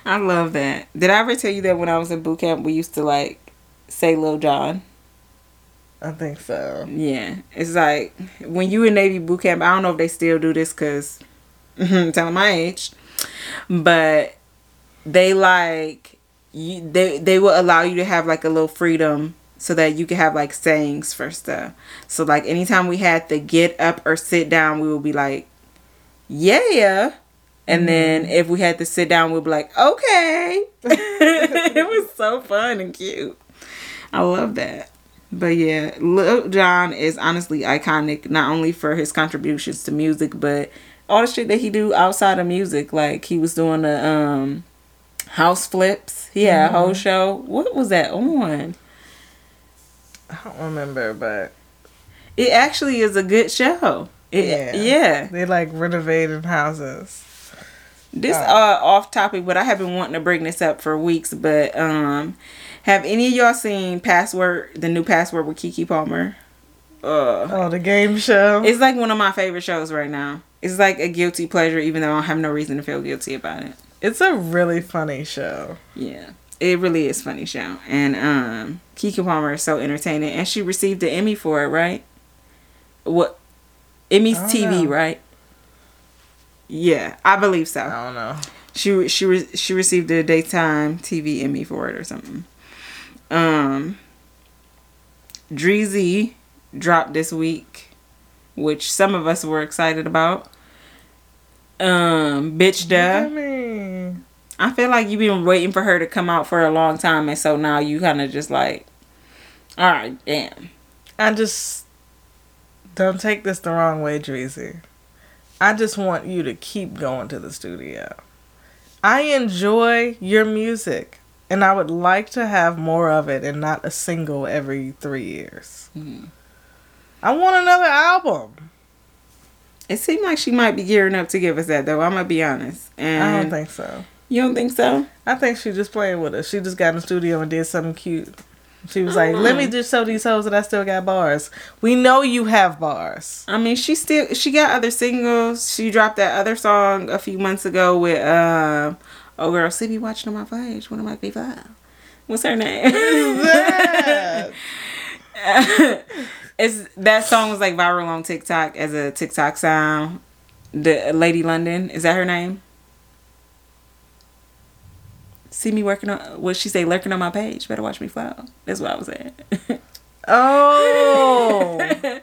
I love that. Did I ever tell you that when I was in boot camp, we used to like say Lil Jon? I think so. Yeah, it's like when you in Navy boot camp. I don't know if they still do this because mm-hmm, telling my age, but they like you. They they will allow you to have like a little freedom so that you can have like sayings for stuff. So like anytime we had to get up or sit down, we would be like, yeah, And then if we had to sit down, we'd be like, okay. it was so fun and cute. I love that. But yeah, Lil Jon is honestly iconic, not only for his contributions to music, but all the shit that he do outside of music. Like he was doing the um house flips. He had a whole show. What was that on? I don't remember, but It actually is a good show. It, Yeah. yeah. they like renovating houses. This Oh. uh off topic, but I have been wanting to bring this up for weeks. But um, have any of y'all seen Password? The new Password with Keke Palmer. Uh, Oh, the game show. it's like one of my favorite shows right now. It's like a guilty pleasure, even though I have no reason to feel guilty about it. It's a really funny show. Yeah, it really is funny show, and um, Keke Palmer is so entertaining, and she received an Emmy for it, right? What? Emmy's TV, know. right? Yeah, I believe so. I don't know. She she re- she received a daytime TV Emmy for it or something. Um, Dreezy dropped this week, which some of us were excited about. Um, bitch, duh. I feel like you've been waiting for her to come out for a long time, and so now you kind of just like, all right, damn. I just don't take this the wrong way, Dreezy. I just want you to keep going to the studio. I enjoy your music, and I would like to have more of it and not a single every three years. Mhm. I want another album. It seemed like she might be gearing up to give us that, though. I'm gonna be honest. And I don't think so. You don't think so. I think she just playing with us. She just got in the studio and did something cute. She was like, "Let me just show these hoes that I still got bars." We know you have bars. I mean, she still she got other singles. She dropped that other song a few months ago with um, oh girl, see me watching on my page. One of my people. What's her name? That. it's that song was like viral on TikTok as a TikTok sound. The Lady London is that her name? See me working on what she say lurking on my page. Better watch me flow. That's what I was saying. oh,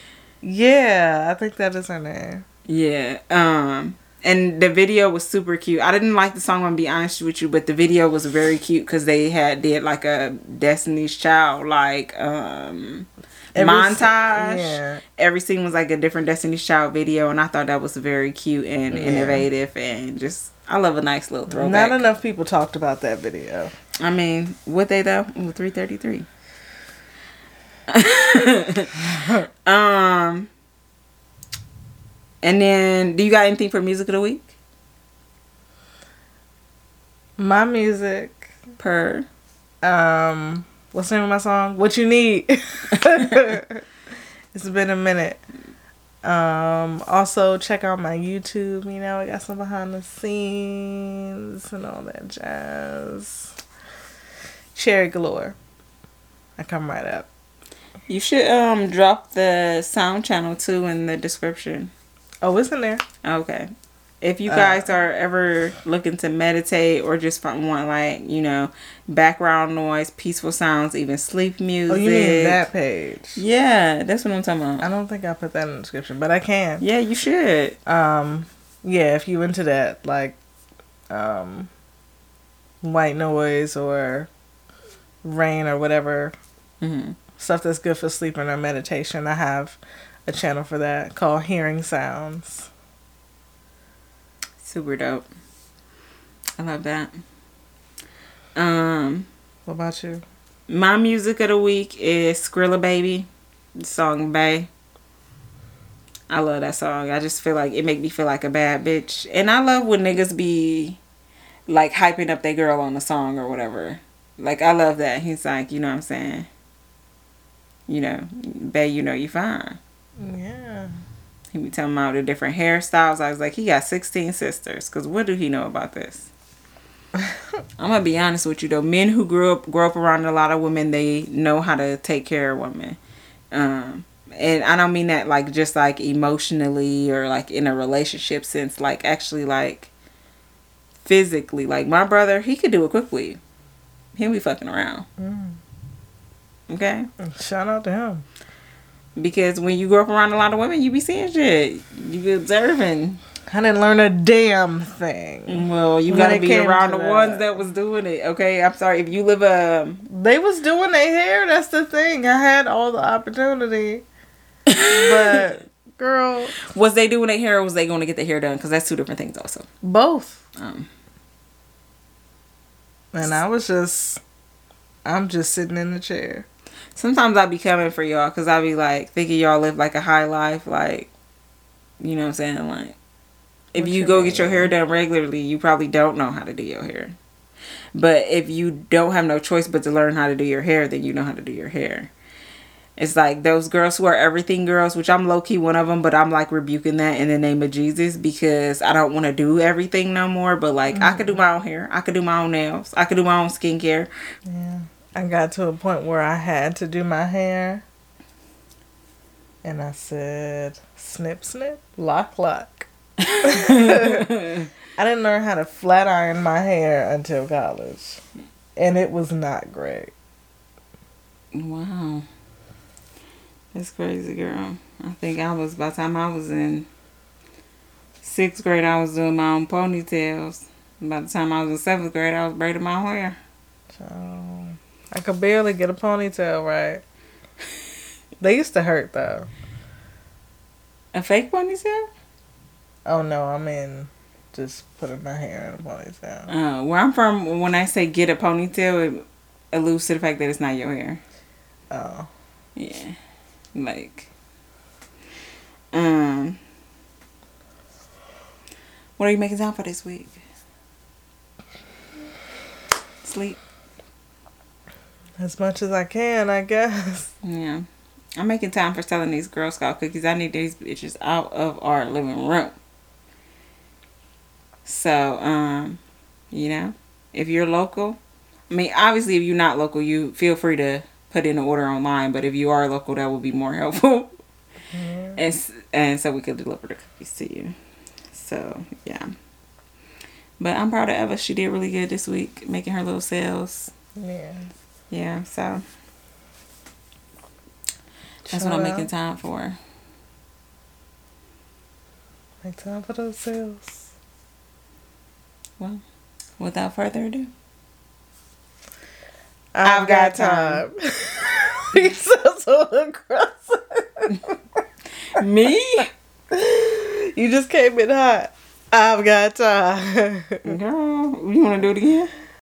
yeah. I think that is her name. Yeah. Um and the video was super cute. I didn't like the song, I'm gonna be honest with you, but the video was very cute because they had did like a Destiny's Child like um Every montage. yeah. Every scene was like a different Destiny's Child video, and I thought that was very cute and Yeah. innovative and just I love a nice little throwback. Not enough people talked about that video. I mean, would they though? Three thirty three. um, and then, do you got anything for music of the week? My music. Per Um, what's the name of my song? What you need. it's been a minute. Um, also check out my YouTube. You know, I got some behind the scenes and all that jazz. Cherry galore. I come right up. you should um drop the sound channel too in the description. Oh, it's in there. Okay. If you Uh, guys are ever looking to meditate or just want like you know background noise, peaceful sounds, even sleep music. Oh, you mean that page? Yeah, that's what I'm talking about. I don't think I put that in the description, but I can. Yeah, you should. Um, yeah, if you into that, like, um, white noise or rain or whatever hmm stuff that's good for sleeping or meditation, I have a channel for that called Hearing Sounds. Super dope. I love that. Um, What about you? my music of the week is Skilla Baby, song Bae. I love that song. I just feel like it make me feel like a bad bitch, and I love when niggas be like hyping up their girl on the song or whatever. Like I love that. He's like, you know what I'm saying. You know, Bay, you know you fine. Yeah. He be telling about the different hairstyles. I was like, he got 16 sisters. Cause what do he know about this? I'm gonna be honest with you though. Men who grew up grow up around a lot of women, they know how to take care of women. Um, and I don't mean that like just like emotionally or like in a relationship sense. Like actually like physically. Like my brother, he could do it quickly. He'll be fucking around. Mm. Okay. Shout out to him. Because when you grow up around a lot of women, you be seeing shit. You be observing. I didn't learn a damn thing. Well, you gotta be around the that. ones that was doing it. Okay, I'm sorry if you live um. They was doing their hair. That's the thing. I had all the opportunity, but girl, Was they doing their hair or was they going to get their hair done? Because that's two different things, also. both. Um, And I was just, I'm just sitting in the chair. Sometimes I'll be coming for y'all because I'll be like thinking y'all live like a high life, like, you know what I'm saying? Like, if you you go get your hair done regularly, you probably don't know how to do your hair. But if you don't have no choice but to learn how to do your hair, then you know how to do your hair. It's like those girls who are everything girls, which I'm low key one of them, but I'm like rebuking that in the name of Jesus because I don't want to do everything no more. But like, I could do my own hair, I could do my own nails, I could do my own skincare. Yeah. I got to a point where I had to do my hair. And I said, snip, snip, lock, lock. I didn't learn how to flat iron my hair until college. And it was not great. Wow. That's crazy, girl. I think I was, by the time I was in sixth grade, I was doing my own ponytails. By the time I was in seventh grade, I was braiding my hair. So I could barely get a ponytail right. They used to hurt though. A fake ponytail? Oh no, I mean just putting my hair in a ponytail. Uh, where I'm from, when I say get a ponytail, it alludes to the fact that it's not your hair. Oh. Yeah. Like, um, what are you making time for this week? Sleep. As much as I can, I guess. Yeah. I'm making time for selling these Girl Scout cookies. I need these bitches out of our living room. So, um, you know, if you're local, I mean, obviously, if you're not local, you feel free to put in an order online. But if you are local, that would be more helpful. And, and so we could deliver the cookies to you. So, yeah. But I'm proud of Eva. She did really good this week, making her little sales. Yeah. Yeah, so that's what I'm making out. time for. Make time for those sales. Well, without further ado, I've, I've got, got time. sound so aggressive. me, You just came in hot. I've got time. girl, you want to do it again?